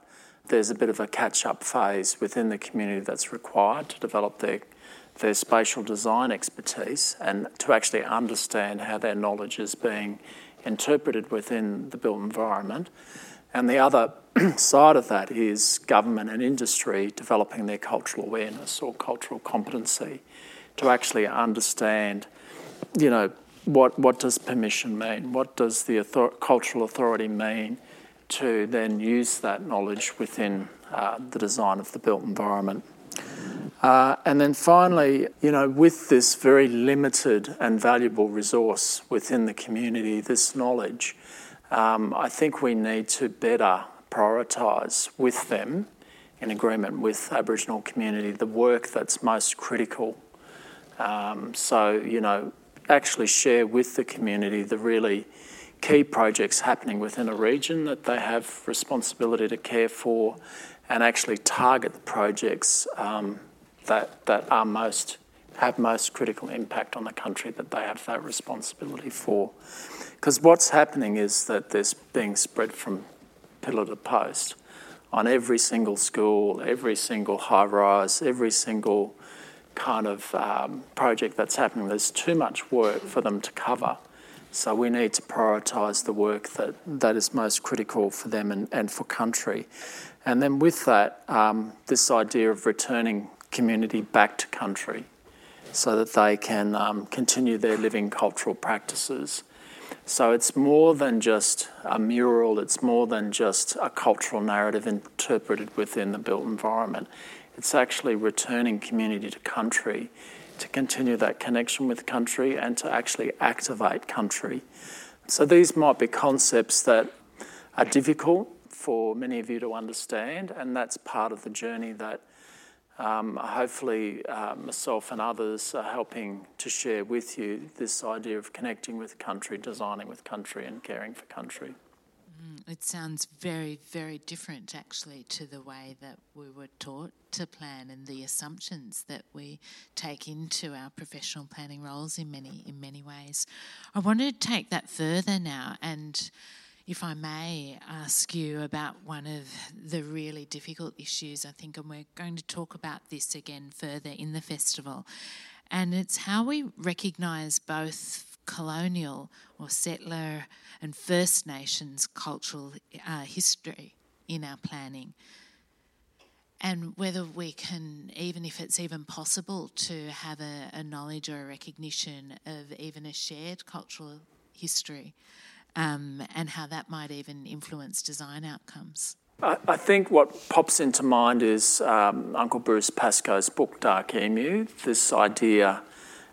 there's a bit of a catch up phase within the community that's required to develop their, their spatial design expertise and to actually understand how their knowledge is being interpreted within the built environment. And the other side of that is government and industry developing their cultural awareness or cultural competency to actually understand, you know, what, what does permission mean? What does the author- cultural authority mean to then use that knowledge within uh, the design of the built environment? Uh, and then finally, you know, with this very limited and valuable resource within the community, this knowledge, um, I think we need to better prioritise with them, in agreement with Aboriginal community, the work that's most critical. Um, so, you know, actually share with the community the really key projects happening within a region that they have responsibility to care for and actually target the projects um, that, that are most have most critical impact on the country that they have that responsibility for. Because what's happening is that there's being spread from pillar to post on every single school, every single high rise, every single kind of um, project that's happening. There's too much work for them to cover. So we need to prioritise the work that, that is most critical for them and, and for country. And then with that, um, this idea of returning community back to country so that they can um, continue their living cultural practices. So it's more than just a mural, it's more than just a cultural narrative interpreted within the built environment. It's actually returning community to country to continue that connection with country and to actually activate country. So these might be concepts that are difficult for many of you to understand, and that's part of the journey that um, hopefully uh, myself and others are helping to share with you this idea of connecting with country, designing with country, and caring for country. It sounds very, very different actually to the way that we were taught to plan and the assumptions that we take into our professional planning roles in many in many ways. I want to take that further now and if I may ask you about one of the really difficult issues, I think, and we're going to talk about this again further in the festival, and it's how we recognise both colonial or settler and First Nations cultural uh, history in our planning. And whether we can, even if it's even possible, to have a, a knowledge or a recognition of even a shared cultural history um, and how that might even influence design outcomes. I think what pops into mind is um, Uncle Bruce Pascoe's book Dark Emu, this idea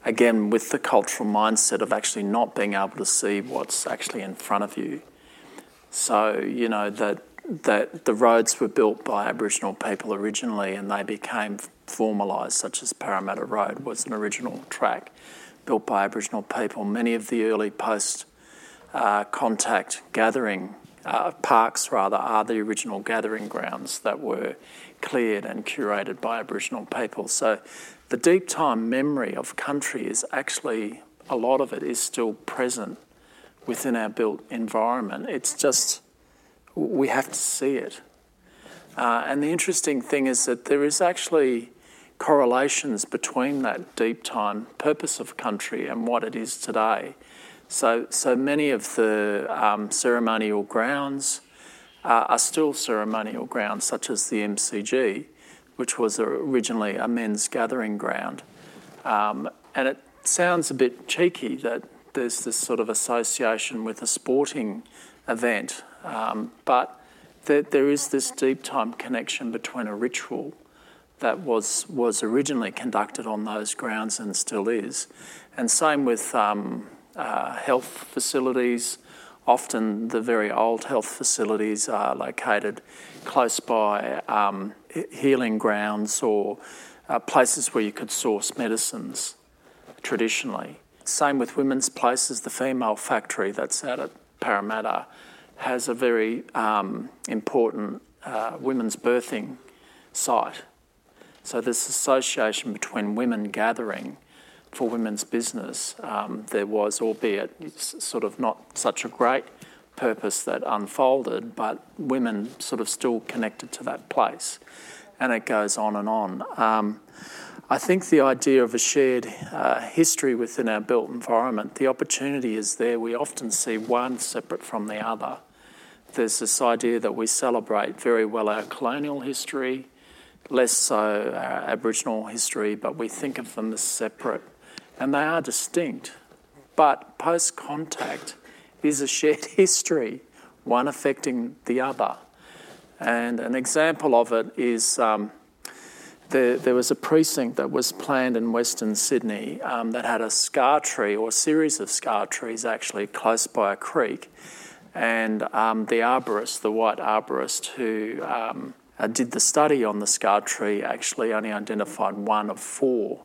again, with the cultural mindset of actually not being able to see what's actually in front of you. So, you know, that, that the roads were built by Aboriginal people originally and they became formalised, such as Parramatta Road was an original track built by Aboriginal people. Many of the early post uh, contact gathering uh, parks rather, are the original gathering grounds that were cleared and curated by Aboriginal people. So the deep time memory of country is actually, a lot of it is still present within our built environment. It's just, we have to see it. Uh, and the interesting thing is that there is actually correlations between that deep time purpose of country and what it is today. So, so many of the um, ceremonial grounds uh, are still ceremonial grounds, such as the MCG, which was originally a men's gathering ground. Um, and it sounds a bit cheeky that there's this sort of association with a sporting event, um, but there, there is this deep time connection between a ritual that was was originally conducted on those grounds and still is, and same with um, uh, health facilities. Often the very old health facilities are located close by um, healing grounds or uh, places where you could source medicines traditionally. Same with women's places. The female factory that's out at Parramatta has a very um, important uh, women's birthing site so, this association between women gathering for women's business, um, there was, albeit sort of not such a great purpose that unfolded, but women sort of still connected to that place. And it goes on and on. Um, I think the idea of a shared uh, history within our built environment, the opportunity is there. We often see one separate from the other. There's this idea that we celebrate very well our colonial history, less so uh, Aboriginal history, but we think of them as separate. And they are distinct. But post contact is a shared history, one affecting the other. And an example of it is um, there, was a precinct that was planned in Western Sydney um, that had a scar tree or a series of scar trees actually close by a creek. And um, the arborist, the white arborist who um, uh, did the study on the scar tree actually only identified one of four.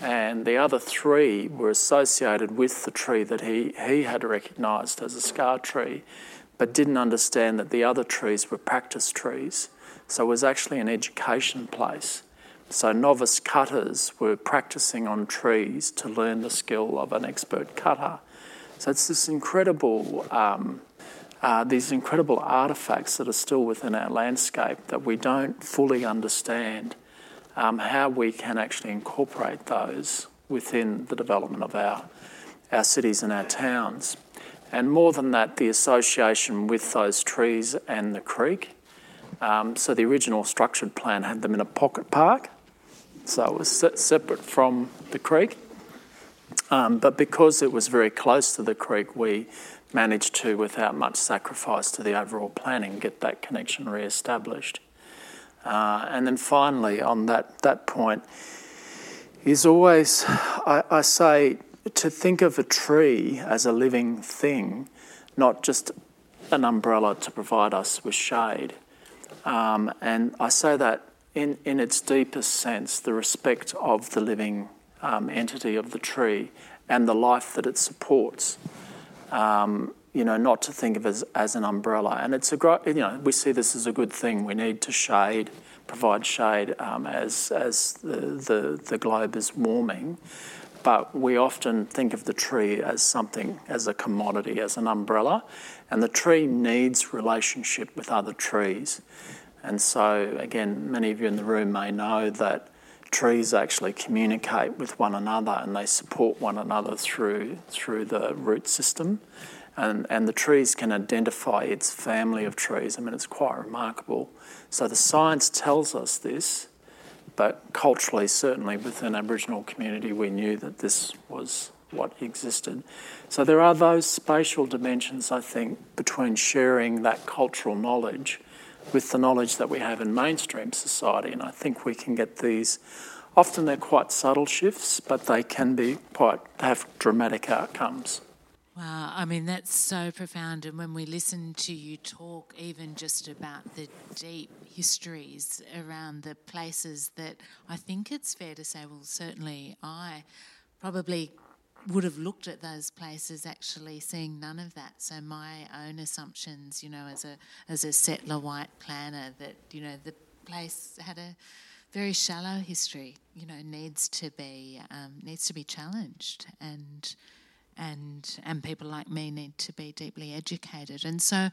And the other three were associated with the tree that he, he had recognised as a scar tree, but didn't understand that the other trees were practice trees. So it was actually an education place. So novice cutters were practicing on trees to learn the skill of an expert cutter. So it's this incredible um, uh, these incredible artifacts that are still within our landscape that we don't fully understand um, how we can actually incorporate those within the development of our, our cities and our towns. And more than that, the association with those trees and the creek. Um, so the original structured plan had them in a pocket park, so it was se- separate from the creek. Um, but because it was very close to the creek, we managed to, without much sacrifice to the overall planning, get that connection re-established. Uh, and then finally, on that, that point, is always, I, I say, to think of a tree as a living thing, not just an umbrella to provide us with shade. Um, and I say that in, in its deepest sense, the respect of the living um, entity of the tree and the life that it supports um, you know, not to think of as, as an umbrella. And it's a great, you know, we see this as a good thing. We need to shade, provide shade um, as, as the, the, the globe is warming. But we often think of the tree as something, as a commodity, as an umbrella. And the tree needs relationship with other trees. And so, again, many of you in the room may know that trees actually communicate with one another and they support one another through through the root system. And, and the trees can identify its family of trees. I mean, it's quite remarkable. So the science tells us this, but culturally, certainly within Aboriginal community, we knew that this was what existed. So there are those spatial dimensions, I think, between sharing that cultural knowledge with the knowledge that we have in mainstream society. And I think we can get these. Often they're quite subtle shifts, but they can be quite have dramatic outcomes. Wow, I mean, that's so profound. And when we listen to you talk, even just about the deep histories around the places that I think it's fair to say, well, certainly I probably would have looked at those places actually seeing none of that. So my own assumptions, you know, as a as a settler white planner, that you know the place had a very shallow history, you know, needs to be um, needs to be challenged and and and people like me need to be deeply educated. And so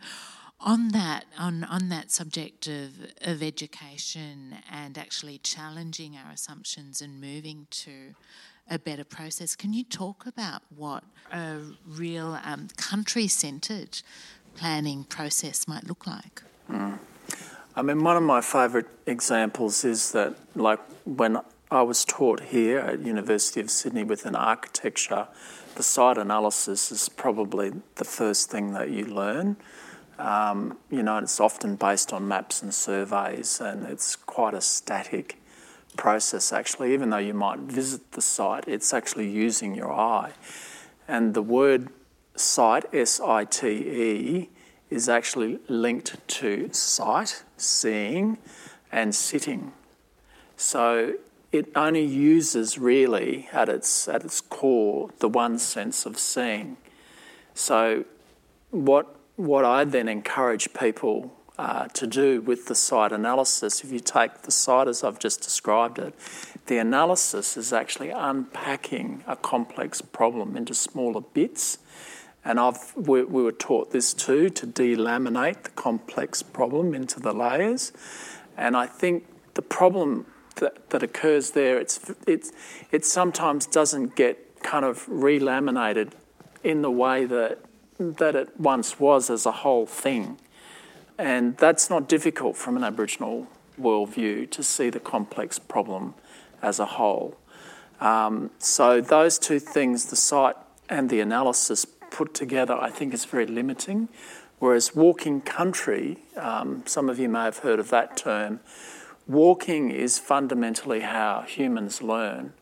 on that on on that subject of of education and actually challenging our assumptions and moving to a better process, can you talk about what a real um, country centred planning process might look like? Mm. I mean, one of my favourite examples is that, like, when I was taught here at University of Sydney with an architecture, the site analysis is probably the first thing that you learn. Um, you know, it's often based on maps and surveys, and it's quite a static process actually. Even though you might visit the site, it's actually using your eye. And the word site, S I T E, is actually linked to sight, seeing, and sitting. So it only uses really at its at its core the one sense of seeing. So what what I then encourage people uh, to do with the site analysis, if you take the site as I've just described it, the analysis is actually unpacking a complex problem into smaller bits and I've, we, we, were taught this too to delaminate the complex problem into the layers. And I think the problem that, that occurs there, it's, it's, it sometimes doesn't get kind of relaminated in the way that, that it once was as a whole thing. And that's not difficult from an Aboriginal worldview to see the complex problem as a whole. Um, so, those two things, the site and the analysis, put together, I think is very limiting. Whereas walking country, um, some of you may have heard of that term, walking is fundamentally how humans learn.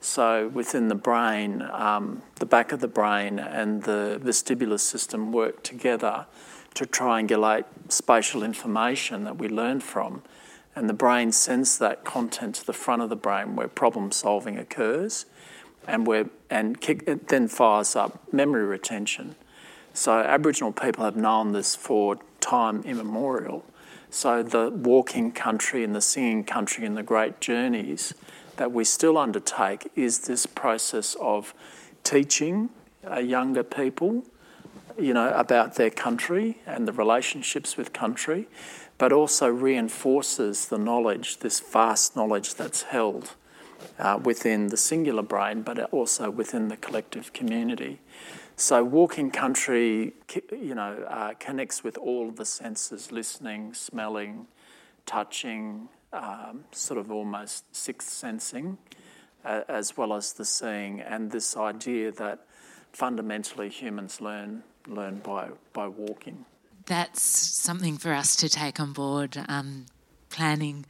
So within the brain, um, the back of the brain and the vestibular system work together to triangulate spatial information that we learn from. And the brain sends that content to the front of the brain where problem solving occurs and we and kick, it then fires up memory retention. So Aboriginal people have known this for time immemorial. So the walking country and the singing country and the great journeys that we still undertake is this process of teaching uh, younger people, you know, about their country and the relationships with country, but also reinforces the knowledge, this vast knowledge that's held uh, within the singular brain, but also within the collective community. So, walking country, you know, uh, connects with all of the senses: listening, smelling, touching, um, sort of almost sixth sensing, uh, as well as the seeing, and this idea that fundamentally humans learn learn by by walking. That's something for us to take on board. Um, planning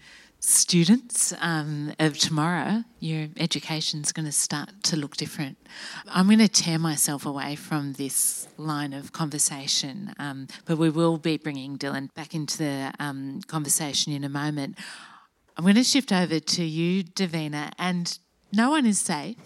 students um, of tomorrow, your education is going to start to look different. I'm going to tear myself away from this line of conversation, um, but we will be bringing Dillon back into the um, conversation in a moment. I'm going to shift over to you, Davina, and no one is safe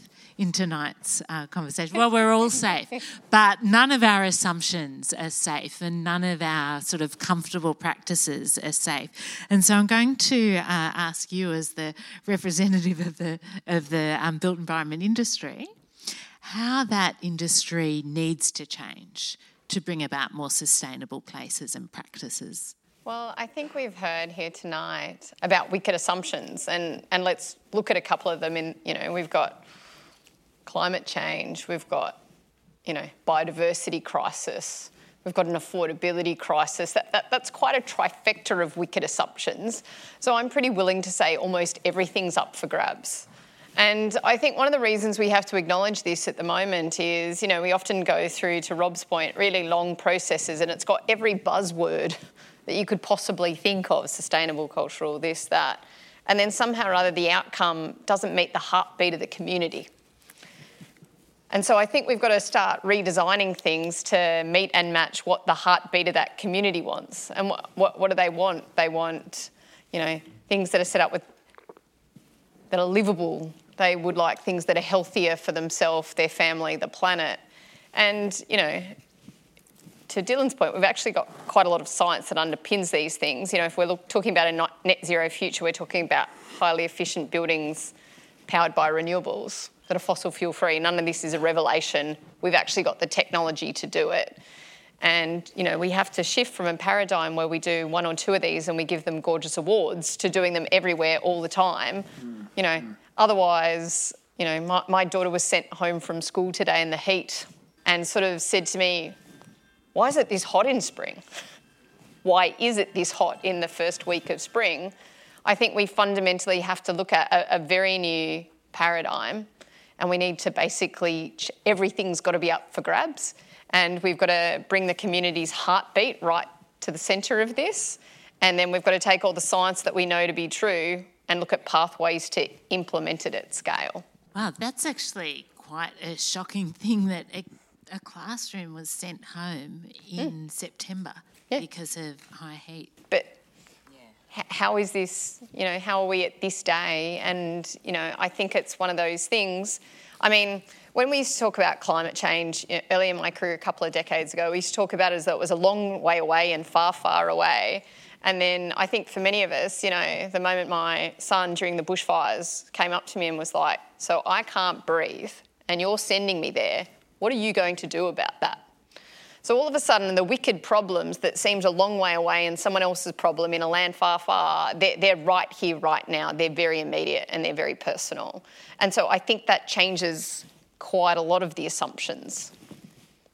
in tonight's uh, conversation. Well, we're all safe, but none of our assumptions are safe, and none of our sort of comfortable practices are safe. And so, I'm going to uh, ask you, as the representative of the of the um, built environment industry, how that industry needs to change to bring about more sustainable places and practices. Well, I think we've heard here tonight about wicked assumptions, and, and let's look at a couple of them. In you know, we've got climate change, we've got, you know, biodiversity crisis, we've got an affordability crisis. That, that, that's quite a trifecta of wicked assumptions. So I'm pretty willing to say almost everything's up for grabs. And I think one of the reasons we have to acknowledge this at the moment is, you know, we often go through, to Rob's point, really long processes and it's got every buzzword that you could possibly think of sustainable, cultural, this, that. And then somehow or other, the outcome doesn't meet the heartbeat of the community. And so I think we've got to start redesigning things to meet and match what the heartbeat of that community wants. And what, what, what do they want? They want, you know, things that are set up with, that are livable, They would like things that are healthier for themselves, their family, the planet. And, you know, to Dillon's point, we've actually got quite a lot of science that underpins these things. You know, if we're look, talking about a net zero future, we're talking about highly efficient buildings powered by renewables that are fossil fuel free. None of this is a revelation. We've actually got the technology to do it. And you know, we have to shift from a paradigm where we do one or two of these and we give them gorgeous awards to doing them everywhere all the time. Mm. You know, mm. otherwise, you know, my, my daughter was sent home from school today in the heat and sort of said to me, Why is it this hot in spring? Why is it this hot in the first week of spring? I think we fundamentally have to look at a, a very new paradigm and we need to basically, everything's got to be up for grabs and we've got to bring the community's heartbeat right to the centre of this. And then we've got to take all the science that we know to be true and look at pathways to implement it at scale. Wow, that's actually quite a shocking thing that a, a classroom was sent home in mm. September yeah. because of high heat. But how is this, you know, how are we at this day? And, you know, I think it's one of those things. I mean, when we used to talk about climate change you know, early in my career, a couple of decades ago, we used to talk about it as though it was a long way away and far, far away. And then I think for many of us, you know, the moment my son during the bushfires came up to me and was like, So I can't breathe, and you're sending me there, what are you going to do about that? So all of a sudden, the wicked problems that seems a long way away and someone else's problem in a land far, far, they're, they're, right here, right now. They're very immediate and they're very personal. And so I think that changes quite a lot of the assumptions.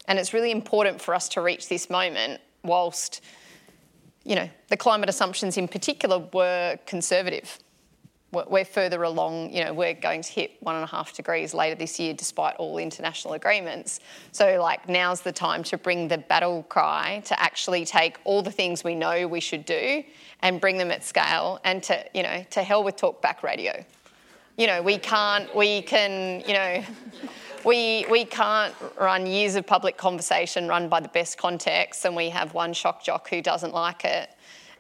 And it's really important for us to reach this moment whilst, you know, the climate assumptions in particular were conservative. We're further along, you know, we're going to hit one and a half degrees later this year despite all international agreements. So, like, now's the time to bring the battle cry to actually take all the things we know we should do and bring them at scale and to, you know, to hell with talkback radio. You know, we can't, we can, you know, we, we can't run years of public conversation run by the best context and we have one shock jock who doesn't like it.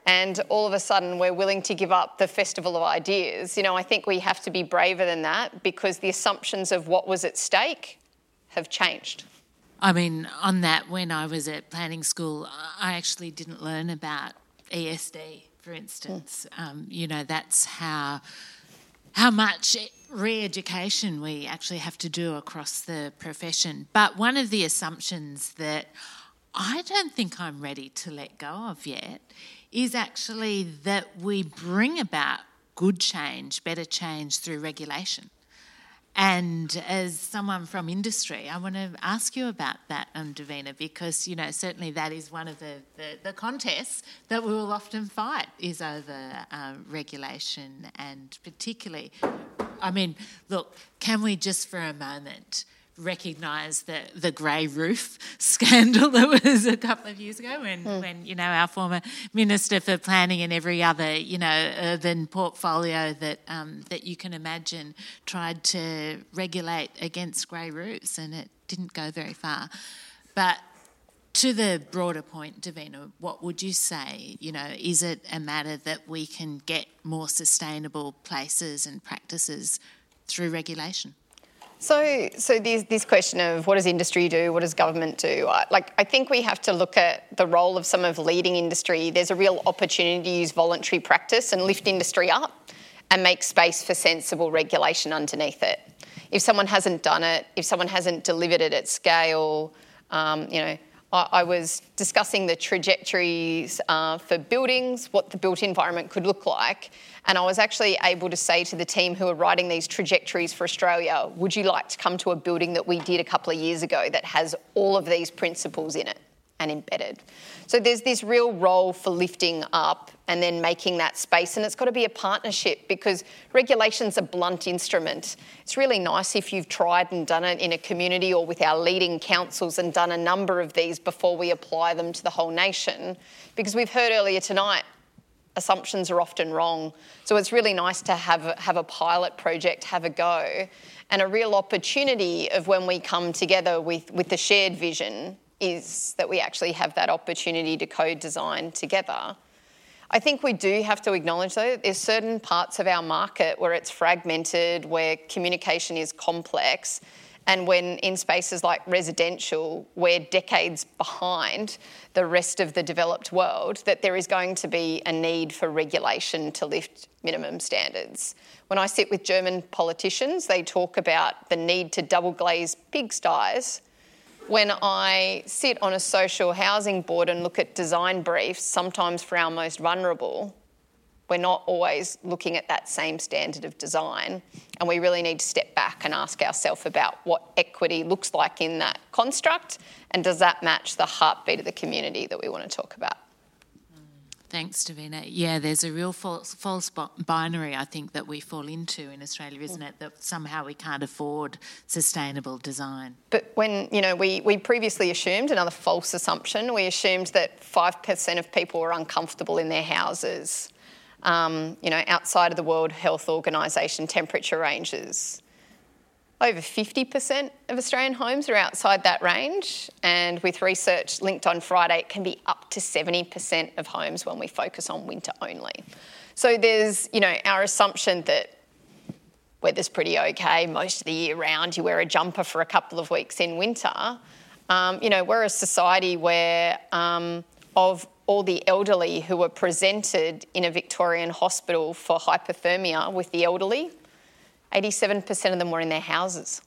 And all of a sudden, we're willing to give up the festival of ideas. You know, I think we have to be braver than that because the assumptions of what was at stake have changed. I mean, on that, when I was at planning school, I actually didn't learn about ESD, for instance. Mm. Um, you know, that's how how much re-education we actually have to do across the profession. But one of the assumptions that I don't think I'm ready to let go of yet is actually that we bring about good change, better change through regulation. And as someone from industry, I want to ask you about that, um, Davina, because you know certainly that is one of the, the, the contests that we will often fight is over uh, regulation and particularly, I mean, look, can we just for a moment recognise the the grey roof scandal that was a couple of years ago when, mm. when you know our former minister for planning and every other you know urban portfolio that um, that you can imagine tried to regulate against grey roofs and it didn't go very far. But to the broader point, Davina, what would you say? You know, is it a matter that we can get more sustainable places and practices through regulation? So, so this, this question of what does industry do, what does government do? Like, I think we have to look at the role of some of leading industry. There's a real opportunity to use voluntary practice and lift industry up and make space for sensible regulation underneath it. If someone hasn't done it, if someone hasn't delivered it at scale, um, you know, I, was discussing the trajectories uh, for buildings, what the built environment could look like, and I was actually able to say to the team who are writing these trajectories for Australia, would you like to come to a building that we did a couple of years ago that has all of these principles in it? And embedded. So there's this real role for lifting up and then making that space, and it's got to be a partnership because regulation's a blunt instrument. It's really nice if you've tried and done it in a community or with our leading councils and done a number of these before we apply them to the whole nation. Because we've heard earlier tonight, assumptions are often wrong. So it's really nice to have have a pilot project, have a go, and a real opportunity of when we come together with, with the shared vision is that we actually have that opportunity to co design together. I think we do have to acknowledge though that there's certain parts of our market where it's fragmented, where communication is complex, and when in spaces like residential, we're decades behind the rest of the developed world, that there is going to be a need for regulation to lift minimum standards. When I sit with German politicians, they talk about the need to double glaze pigsties. When I sit on a social housing board and look at design briefs, sometimes for our most vulnerable, we're not always looking at that same standard of design. And we really need to step back and ask ourselves about what equity looks like in that construct and does that match the heartbeat of the community that we want to talk about. Thanks, Davina. Yeah, there's a real false, false binary, I think, that we fall into in Australia, isn't it? That somehow we can't afford sustainable design. But when, you know, we, we previously assumed, another false assumption, we assumed that 5% of people were uncomfortable in their houses um, you know, outside of the World Health Organization temperature ranges. Over 50% of Australian homes are outside that range, and with research linked on Friday, it can be up to 70% of homes when we focus on winter only. So there's, you know, our assumption that weather's pretty okay most of the year round. You wear a jumper for a couple of weeks in winter. Um, you know, we're a society where um, of all the elderly who were presented in a Victorian hospital for hypothermia with the elderly, 87% of them were in their houses.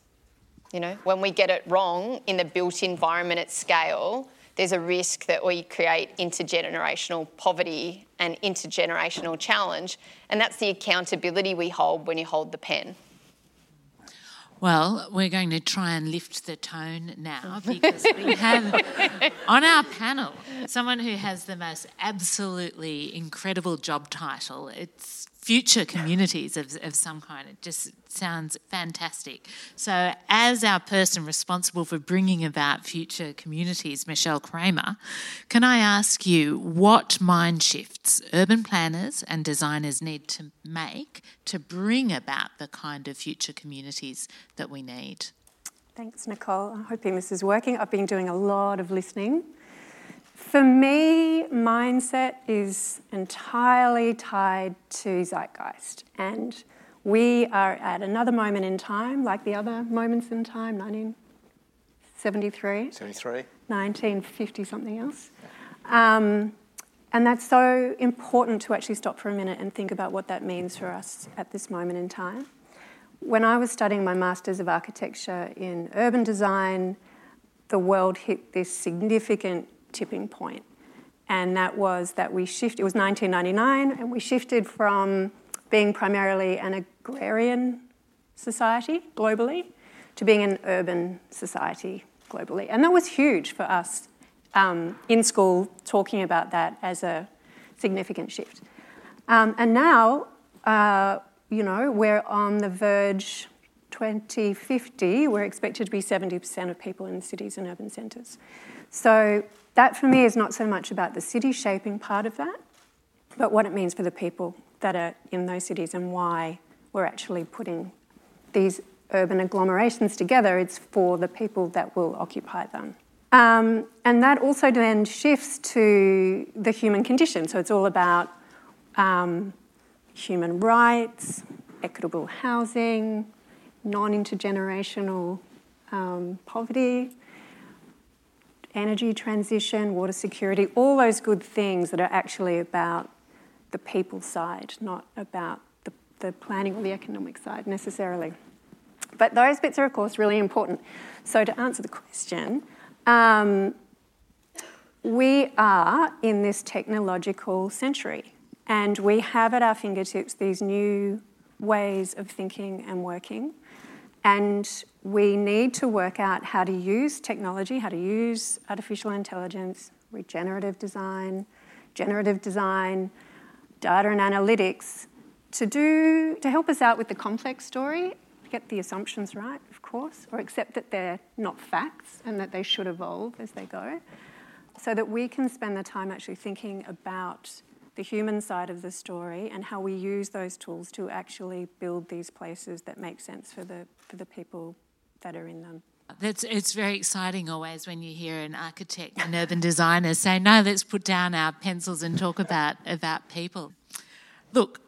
You know, when we get it wrong in the built environment at scale, there's a risk that we create intergenerational poverty and intergenerational challenge, and that's the accountability we hold when you hold the pen. Well, we're going to try and lift the tone now because we have on our panel someone who has the most absolutely incredible job title. It's future communities of, of some kind. It just sounds fantastic. So, as our person responsible for bringing about future communities, Michelle Cramer, can I ask you what mind shifts urban planners and designers need to make to bring about the kind of future communities that we need? Thanks, Nicole. I'm hoping this is working. I've been doing a lot of listening for me, mindset is entirely tied to zeitgeist. And we are at another moment in time, like the other moments in time, 1973, 73. 1950 something else. Um, and that's so important to actually stop for a minute and think about what that means for us at this moment in time. When I was studying my Masters of Architecture in Urban Design, the world hit this significant tipping point. And that was that we shifted, it was 1999, and we shifted from being primarily an agrarian society globally to being an urban society globally. And that was huge for us um, in school, talking about that as a significant shift. Um, and now, uh, you know, we're on the verge 2050, we're expected to be 70% of people in cities and urban centres. So that for me is not so much about the city shaping part of that, but what it means for the people that are in those cities and why we're actually putting these urban agglomerations together. It's for the people that will occupy them. Um, and that also then shifts to the human condition. So it's all about um, human rights, equitable housing, non intergenerational um, poverty, energy transition, water security, all those good things that are actually about the people side, not about the, the planning or the economic side necessarily. But those bits are, of course, really important. So, to answer the question, um, we are in this technological century, and we have at our fingertips these new ways of thinking and working. And we need to work out how to use technology, how to use artificial intelligence, regenerative design, generative design, data and analytics to do to help us out with the complex story, get the assumptions right, of course, or accept that they're not facts and that they should evolve as they go, so that we can spend the time actually thinking about the human side of the story and how we use those tools to actually build these places that make sense for the, for the people that are in them. That's it's very exciting always when you hear an architect an urban designer say, "No, let's put down our pencils and talk about about people." Look,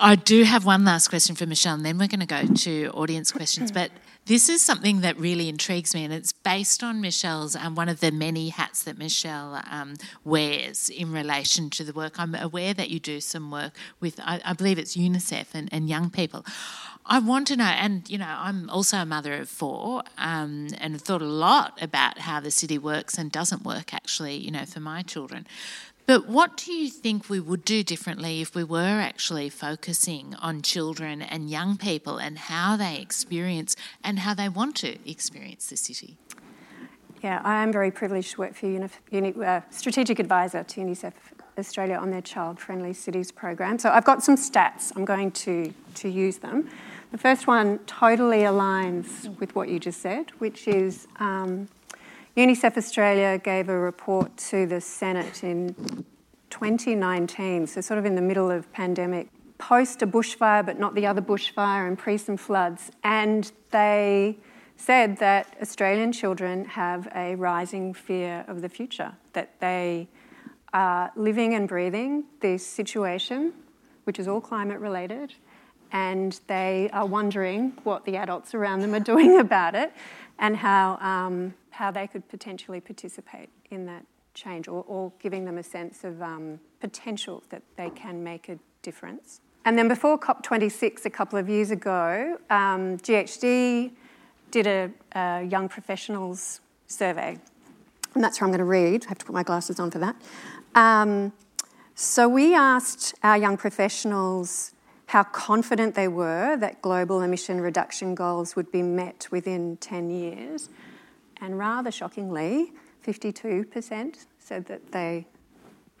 I do have one last question for Michelle, and then we're going to go to audience questions. But this is something that really intrigues me, and it's based on Michelle's um, one of the many hats that Michelle um, wears in relation to the work. I'm aware that you do some work with, I, I believe it's UNICEF and, and, young people. I want to know, and you know, I'm also a mother of four, um, and thought a lot about how the city works and doesn't work. Actually, you know, for my children. But what do you think we would do differently if we were actually focusing on children and young people and how they experience and how they want to experience the city? Yeah, I am very privileged to work for Uni- Uni- uh, strategic advisor to UNICEF Australia on their child friendly cities program. So I've got some stats, I'm going to, to use them. The first one totally aligns with what you just said, which is um, UNICEF Australia gave a report to the Senate in 2019, so sort of in the middle of pandemic, post a bushfire, but not the other bushfire, and pre some floods. And they said that Australian children have a rising fear of the future, that they are living and breathing this situation, which is all climate related, and they are wondering what the adults around them are doing about it and how. Um, how they could potentially participate in that change or, or giving them a sense of um, potential that they can make a difference. And then before COP26 a couple of years ago, um, GHD did a, a, young professionals survey. And that's where I'm going to read. I have to put my glasses on for that. Um, so we asked our young professionals how confident they were that global emission reduction goals would be met within 10 years. And rather shockingly, 52% said that they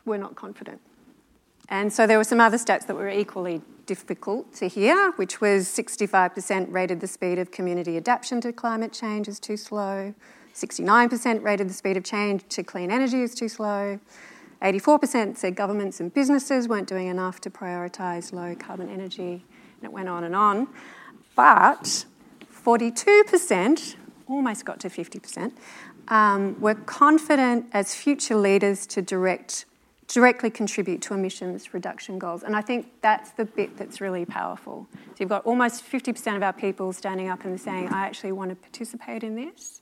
were not confident. And so there were some other stats that were equally difficult to hear, which was 65% rated the speed of community adaptation to climate change as too slow, 69% rated the speed of change to clean energy as too slow, 84% said governments and businesses weren't doing enough to prioritise low carbon energy, and it went on and on. But 42% almost got to 50%, um, were confident as future leaders to direct, directly contribute to emissions reduction goals. And I think that's the bit that's really powerful. So you've got almost 50% of our people standing up and saying, I actually want to participate in this.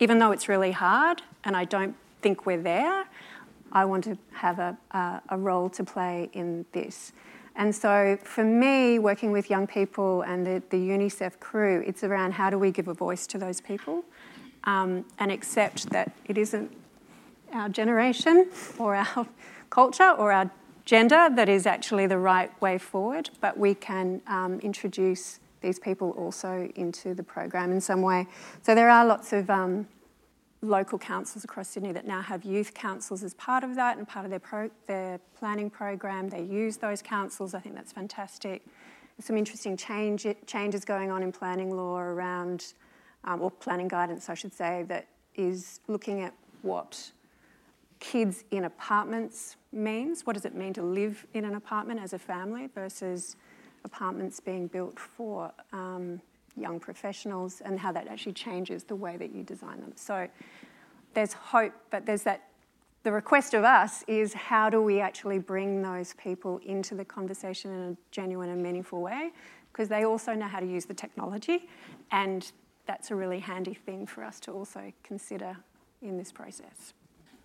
Even though it's really hard and I don't think we're there, I want to have a, a, role to play in this. And so for me, working with young people and the, the UNICEF crew, it's around how do we give a voice to those people um, and accept that it isn't our generation or our culture or our gender that is actually the right way forward, but we can um, introduce these people also into the program in some way. So there are lots of um, local councils across Sydney that now have youth councils as part of that and part of their, pro- their planning program. They use those councils. I think that's fantastic. There's some interesting change, changes going on in planning law around, um, or planning guidance, I should say, that is looking at what kids in apartments means. What does it mean to live in an apartment as a family versus apartments being built for um, young professionals and how that actually changes the way that you design them. So there's hope, but there's that. The request of us is how do we actually bring those people into the conversation in a genuine and meaningful way? Because they also know how to use the technology, and that's a really handy thing for us to also consider in this process.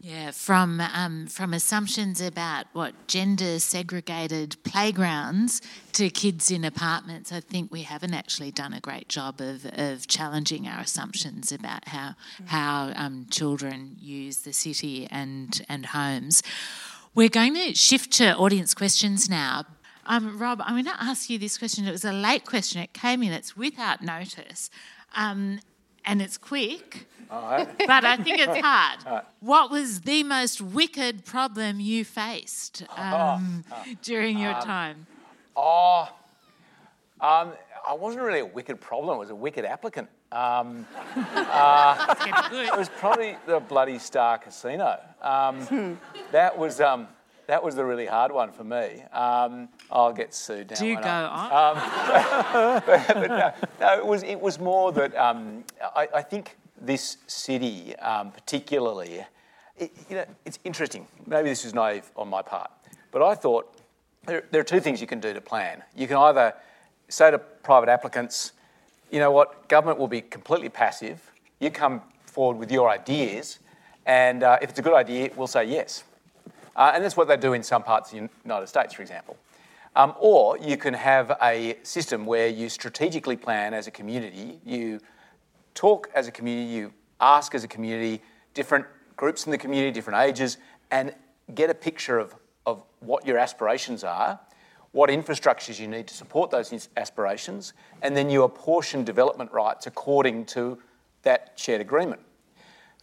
Yeah, from um, from assumptions about what gender segregated playgrounds to kids in apartments, I think we haven't actually done a great job of, of challenging our assumptions about how how um, children use the city and and homes. We're going to shift to audience questions now. Um, Rob, I'm going to ask you this question. It was a late question. It came in. It's without notice, um, and it's quick. But I think it's hard. Right. What was the most wicked problem you faced oh, um, oh, oh. during your um, time? Oh, um, I wasn't really a wicked problem. I was a wicked applicant. Um, uh, it was probably the bloody Star Casino. Um, that was um, that was the really hard one for me. Um, I'll get sued now. Do won't go on. but no, no, it was it was more that um, I, I think this city, um, particularly, it, you know, it's interesting. Maybe this is naive on my part, but I thought there, there are two things you can do to plan. You can either say to private applicants, you know what, government will be completely passive. You come forward with your ideas, and uh, if it's a good idea, we'll say yes. Uh, and that's what they do in some parts of the United States, for example. Um, or you can have a system where you strategically plan as a community, you talk as a community, you ask as a community, different groups in the community, different ages, and get a picture of, of what your aspirations are, what infrastructures you need to support those aspirations, and then you apportion development rights according to that shared agreement.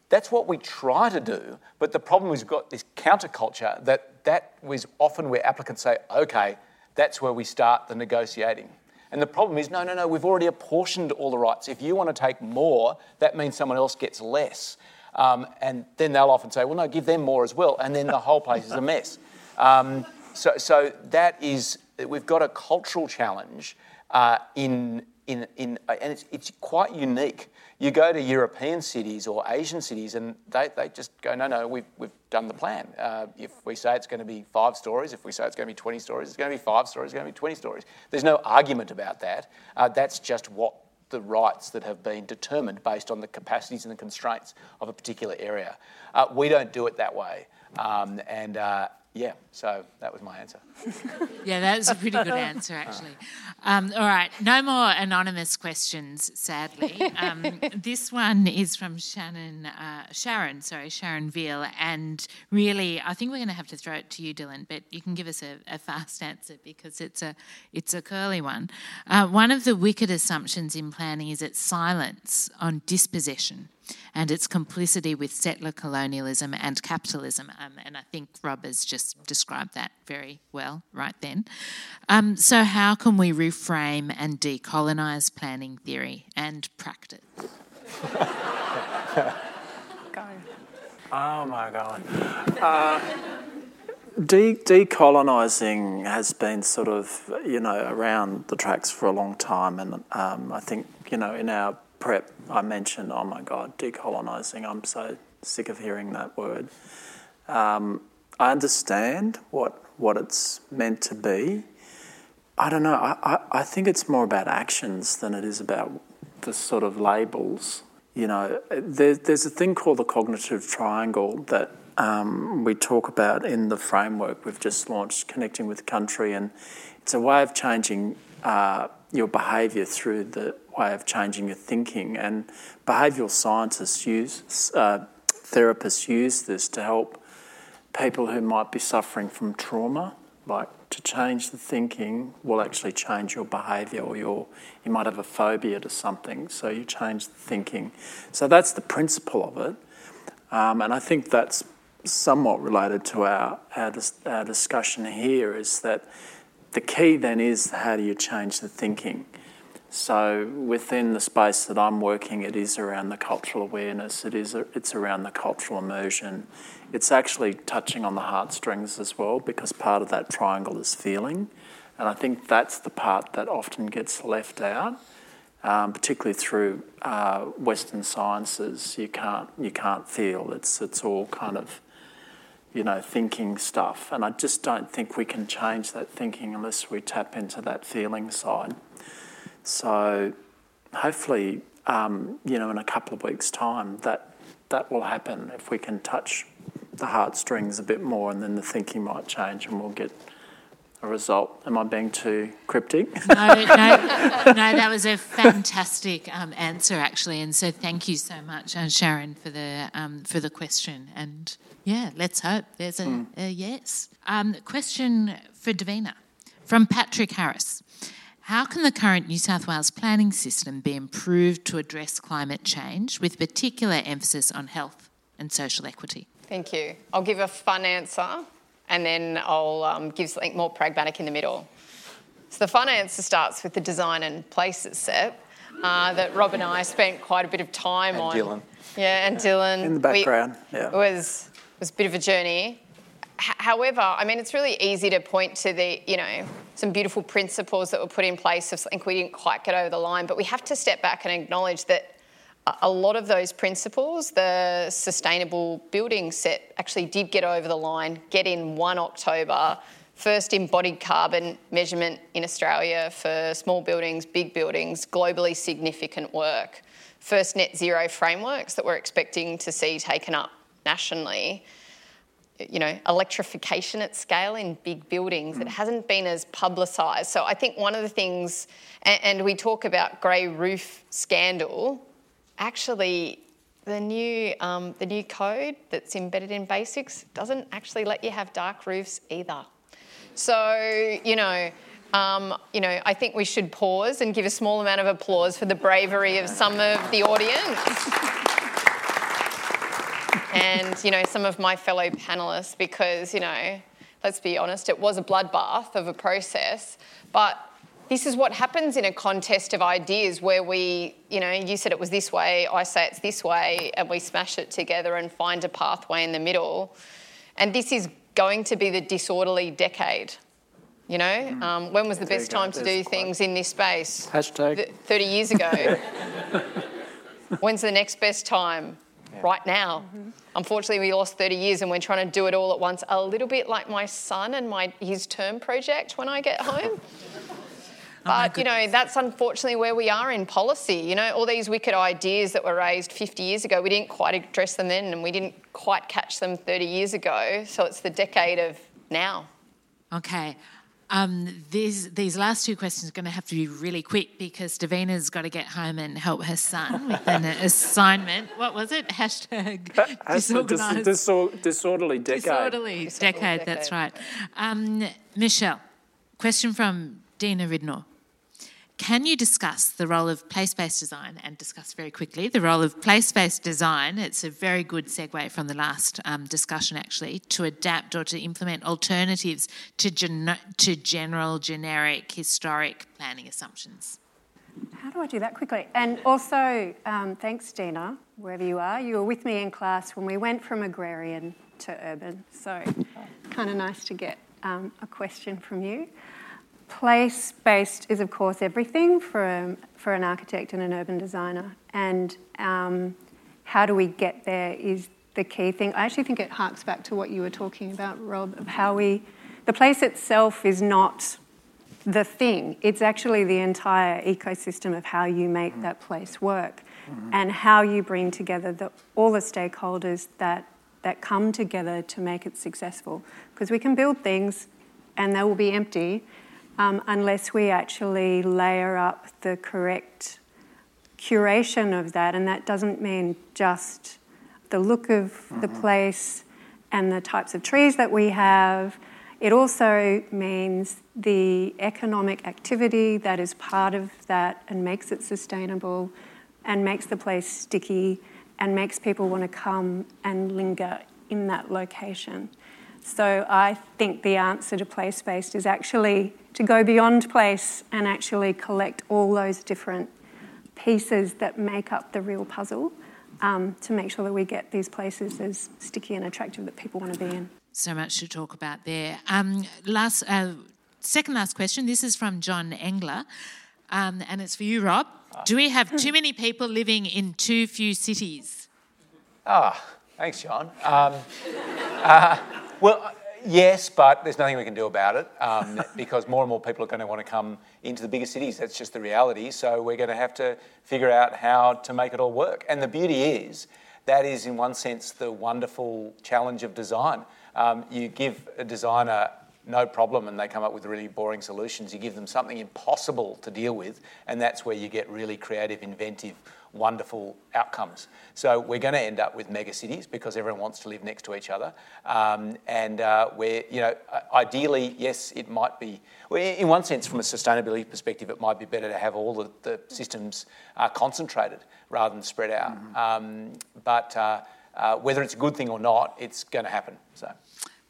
That's what we try to do, but the problem is we've got this counterculture that that was often where applicants say, okay, that's where we start the negotiating. And the problem is, no, no, no, we've already apportioned all the rights. If you want to take more, that means someone else gets less. Um, and then they'll often say, well, no, give them more as well. And then the whole place is a mess. Um, so, so that is, we've got a cultural challenge uh, in, in, in, and it's, it's quite unique. You go to European cities or Asian cities, and they, they just go, no, no, we've, we've done the plan. Uh, if we say it's going to be five stories, if we say it's going to be 20 stories, it's going to be five stories, it's going to be 20 stories. There's no argument about that. Uh, that's just what the rights that have been determined based on the capacities and the constraints of a particular area. Uh, we don't do it that way. Um, and, uh, yeah, so that was my answer. Yeah, that was a pretty good answer, actually. Um, all right, no more anonymous questions, sadly. Um, this one is from Shannon, uh, Sharon, sorry, Sharon Veal, and really, I think we're going to have to throw it to you, Dillon, but you can give us a, a fast answer because it's a it's a curly one. Uh, one of the wicked assumptions in planning is its silence on dispossession and its complicity with settler colonialism and capitalism. Um, and I think Rob has just described that very well right then. Um, so, how can we reframe and decolonise planning theory and practice? Go. Oh my God. Uh, de- decolonising has been sort of, you know, around the tracks for a long time, and um, I think, you know, in our prep, I mentioned, oh my God, decolonising. I'm so sick of hearing that word. Um, I understand what what it's meant to be. I don't know. I, I, I think it's more about actions than it is about the sort of labels. You know, there, there's a thing called the cognitive triangle that um, we talk about in the framework we've just launched, Connecting with Country, and it's a way of changing uh, your behaviour through the way of changing your thinking. And behavioural scientists use, uh, therapists use this to help people who might be suffering from trauma. Like to change the thinking will actually change your behaviour, or your you might have a phobia to something, so you change the thinking. So that's the principle of it, um, and I think that's somewhat related to our, our our discussion here. Is that the key then is how do you change the thinking? So within the space that I'm working, it is around the cultural awareness. It is it's around the cultural immersion. It's actually touching on the heartstrings as well because part of that triangle is feeling, and I think that's the part that often gets left out, um, particularly through uh, Western sciences. You can't you can't feel. It's it's all kind of you know, thinking stuff. And I just don't think we can change that thinking unless we tap into that feeling side. So hopefully, um, you know, in a couple of weeks' time, that that will happen if we can touch the heartstrings a bit more, and then the thinking might change, and we'll get a result. Am I being too cryptic? no, no, no. That was a fantastic um, answer, actually, and so thank you so much, uh, Sharon, for the um, for the question. And yeah, let's hope there's a, mm. a yes. Um, question for Davina from Patrick Harris. How can the current New South Wales planning system be improved to address climate change with particular emphasis on health and social equity? Thank you. I'll give a fun answer and then I'll um, give something more pragmatic in the middle. So, the fun answer starts with the design and places SEPP uh, that Rob and I spent quite a bit of time and on. Dillon. Yeah, and Dillon. In the background, we, yeah. It was, was a bit of a journey. however, I mean, it's really easy to point to the, you know, some beautiful principles that were put in place of something we didn't quite get over the line, but we have to step back and acknowledge that a lot of those principles, the sustainable building SEPP actually did get over the line, get in 1 October, first embodied carbon measurement in Australia for small buildings, big buildings, globally significant work, first net zero frameworks that we're expecting to see taken up nationally. You know, electrification at scale in big buildings. It hasn't been as publicised. So I think one of the things, and, and we talk about grey roof scandal, actually the new um, the new code that's embedded in BASIX doesn't actually let you have dark roofs either. So you know. Um, you know, I think we should pause and give a small amount of applause for the bravery of some of the audience. and, you know, some of my fellow panelists, because, you know, let's be honest, it was a bloodbath of a process. But this is what happens in a contest of ideas where we, you know, you said it was this way, I say it's this way, and we smash it together and find a pathway in the middle. And this is going to be the disorderly decade. You know, mm. um, when was the best time to do things in this space? Hashtag. Th- 30 years ago. When's the next best time? Yeah. Right now. Mm-hmm. Unfortunately, we lost 30 years and we're trying to do it all at once, a little bit like my son and my his term project when I get home. Oh but, you know, that's unfortunately where we are in policy. You know, all these wicked ideas that were raised 50 years ago, we didn't quite address them then and we didn't quite catch them 30 years ago. So it's the decade of now. Okay. Um, these these last two questions are going to have to be really quick because Davina's got to get home and help her son with an assignment. What was it? Hashtag disorganized. Dis- disorderly decade. Disorderly, disorderly decade, decade, that's right. Um, Michelle, question from Dina Ridnor. Can you discuss the role of place based design and discuss very quickly the role of place based design? It's a very good segue from the last um, discussion, actually, to adapt or to implement alternatives to, gen- to general, generic, historic planning assumptions. How do I do that quickly? And also, um, thanks, Dina, wherever you are. You were with me in class when we went from agrarian to urban, so kind of nice to get um, a question from you. Place based is, of course, everything for, a, for an architect and an urban designer. And um, how do we get there is the key thing. I actually think it harks back to what you were talking about, Rob, of how we. The place itself is not the thing, it's actually the entire ecosystem of how you make that place work mm-hmm. and how you bring together the, all the stakeholders that, that come together to make it successful. Because we can build things and they will be empty um, unless we actually layer up the correct curation of that. And that doesn't mean just the look of mm-hmm. the place and the types of trees that we have. It also means the economic activity that is part of that and makes it sustainable and makes the place sticky and makes people want to come and linger in that location. So I think the answer to place based is actually to go beyond place and actually collect all those different pieces that make up the real puzzle um, to make sure that we get these places as sticky and attractive that people want to be in. So much to talk about there. Um, last, uh, second last question. This is from John Engler, um, and it's for you, Rob. Do we have too many people living in too few cities? Ah, thanks, John. Um, uh, well, yes, but there's nothing we can do about it um, because more and more people are going to want to come into the bigger cities. That's just the reality. So we're going to have to figure out how to make it all work. And the beauty is, that is, in one sense, the wonderful challenge of design. Um, you give a designer no problem and they come up with really boring solutions. You give them something impossible to deal with, and that's where you get really creative, inventive, wonderful outcomes. So we're going to end up with mega cities because everyone wants to live next to each other. Um, and uh, where, you know, ideally, yes, it might be, in one sense, from a sustainability perspective, it might be better to have all the, the systems uh, concentrated rather than spread out. Mm-hmm. Um, but uh, uh whether it's a good thing or not, it's going to happen. So.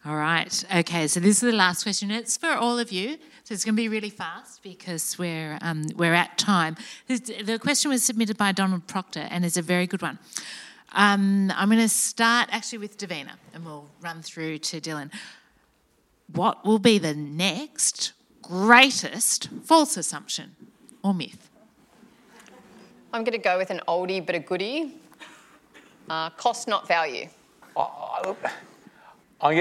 All right. Okay. So this is the last question. It's for all of you. So it's going to be really fast because we're um, we're at time. The question was submitted by Donald Proctor and is a very good one. Um, I'm going to start actually with Davina and we'll run through to Dillon. What will be the next greatest false assumption or myth? I'm going to go with an oldie but a goodie. Uh, cost, not value. I'm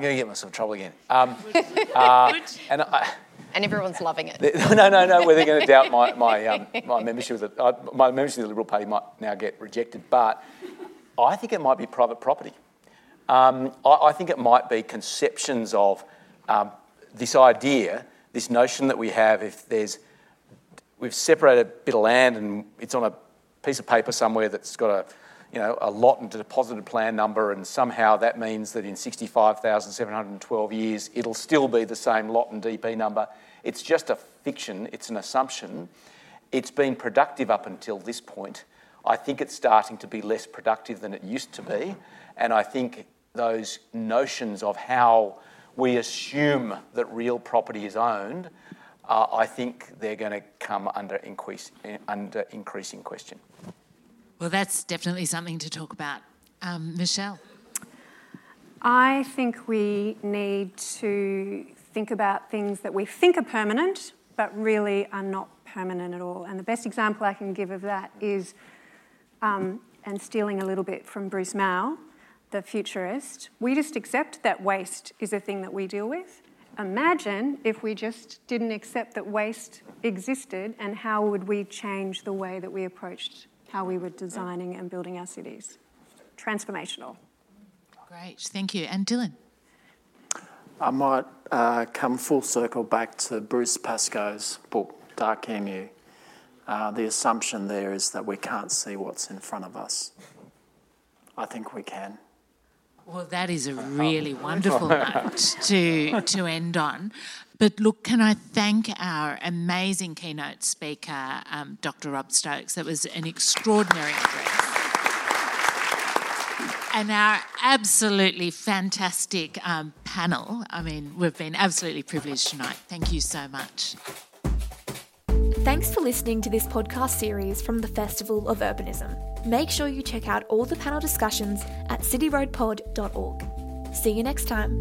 going to get myself in trouble again. Um, uh, and I, And everyone's loving it. no, no, no. Where they're going to doubt my my, um, my membership with the, uh, my membership of the Liberal Party might now get rejected, but I think it might be private property. Um, I, I think it might be conceptions of um, this idea, this notion that we have. If there's we've separated a bit of land and it's on a piece of paper somewhere that's got a you know, a lot and a deposited plan number, and somehow that means that in 65,712 years it'll still be the same lot and DP number. It's just a fiction, it's an assumption. It's been productive up until this point. I think it's starting to be less productive than it used to be, and I think those notions of how we assume that real property is owned, uh, I think they're going to come under, increase, under increasing question. Well, that's definitely something to talk about. Um, Michelle. I think we need to think about things that we think are permanent, but really are not permanent at all. And the best example I can give of that is, um, and stealing a little bit from Bruce Mau, the futurist, we just accept that waste is a thing that we deal with. Imagine if we just didn't accept that waste existed, and how would we change the way that we approached how we were designing and building our cities? Transformational. Great, thank you. And Dillon? I might uh, come full circle back to Bruce Pascoe's book, Dark Emu. Uh, the assumption there is that we can't see what's in front of us. I think we can. Well, that is a really wonderful note to, to end on. But look, can I thank our amazing keynote speaker, um, Dr. Rob Stokes? That was an extraordinary address. And our absolutely fantastic um, panel. I mean, we've been absolutely privileged tonight. Thank you so much. Thanks for listening to this podcast series from the Festival of Urbanism. Make sure you check out all the panel discussions at cityroadpod.org. See you next time.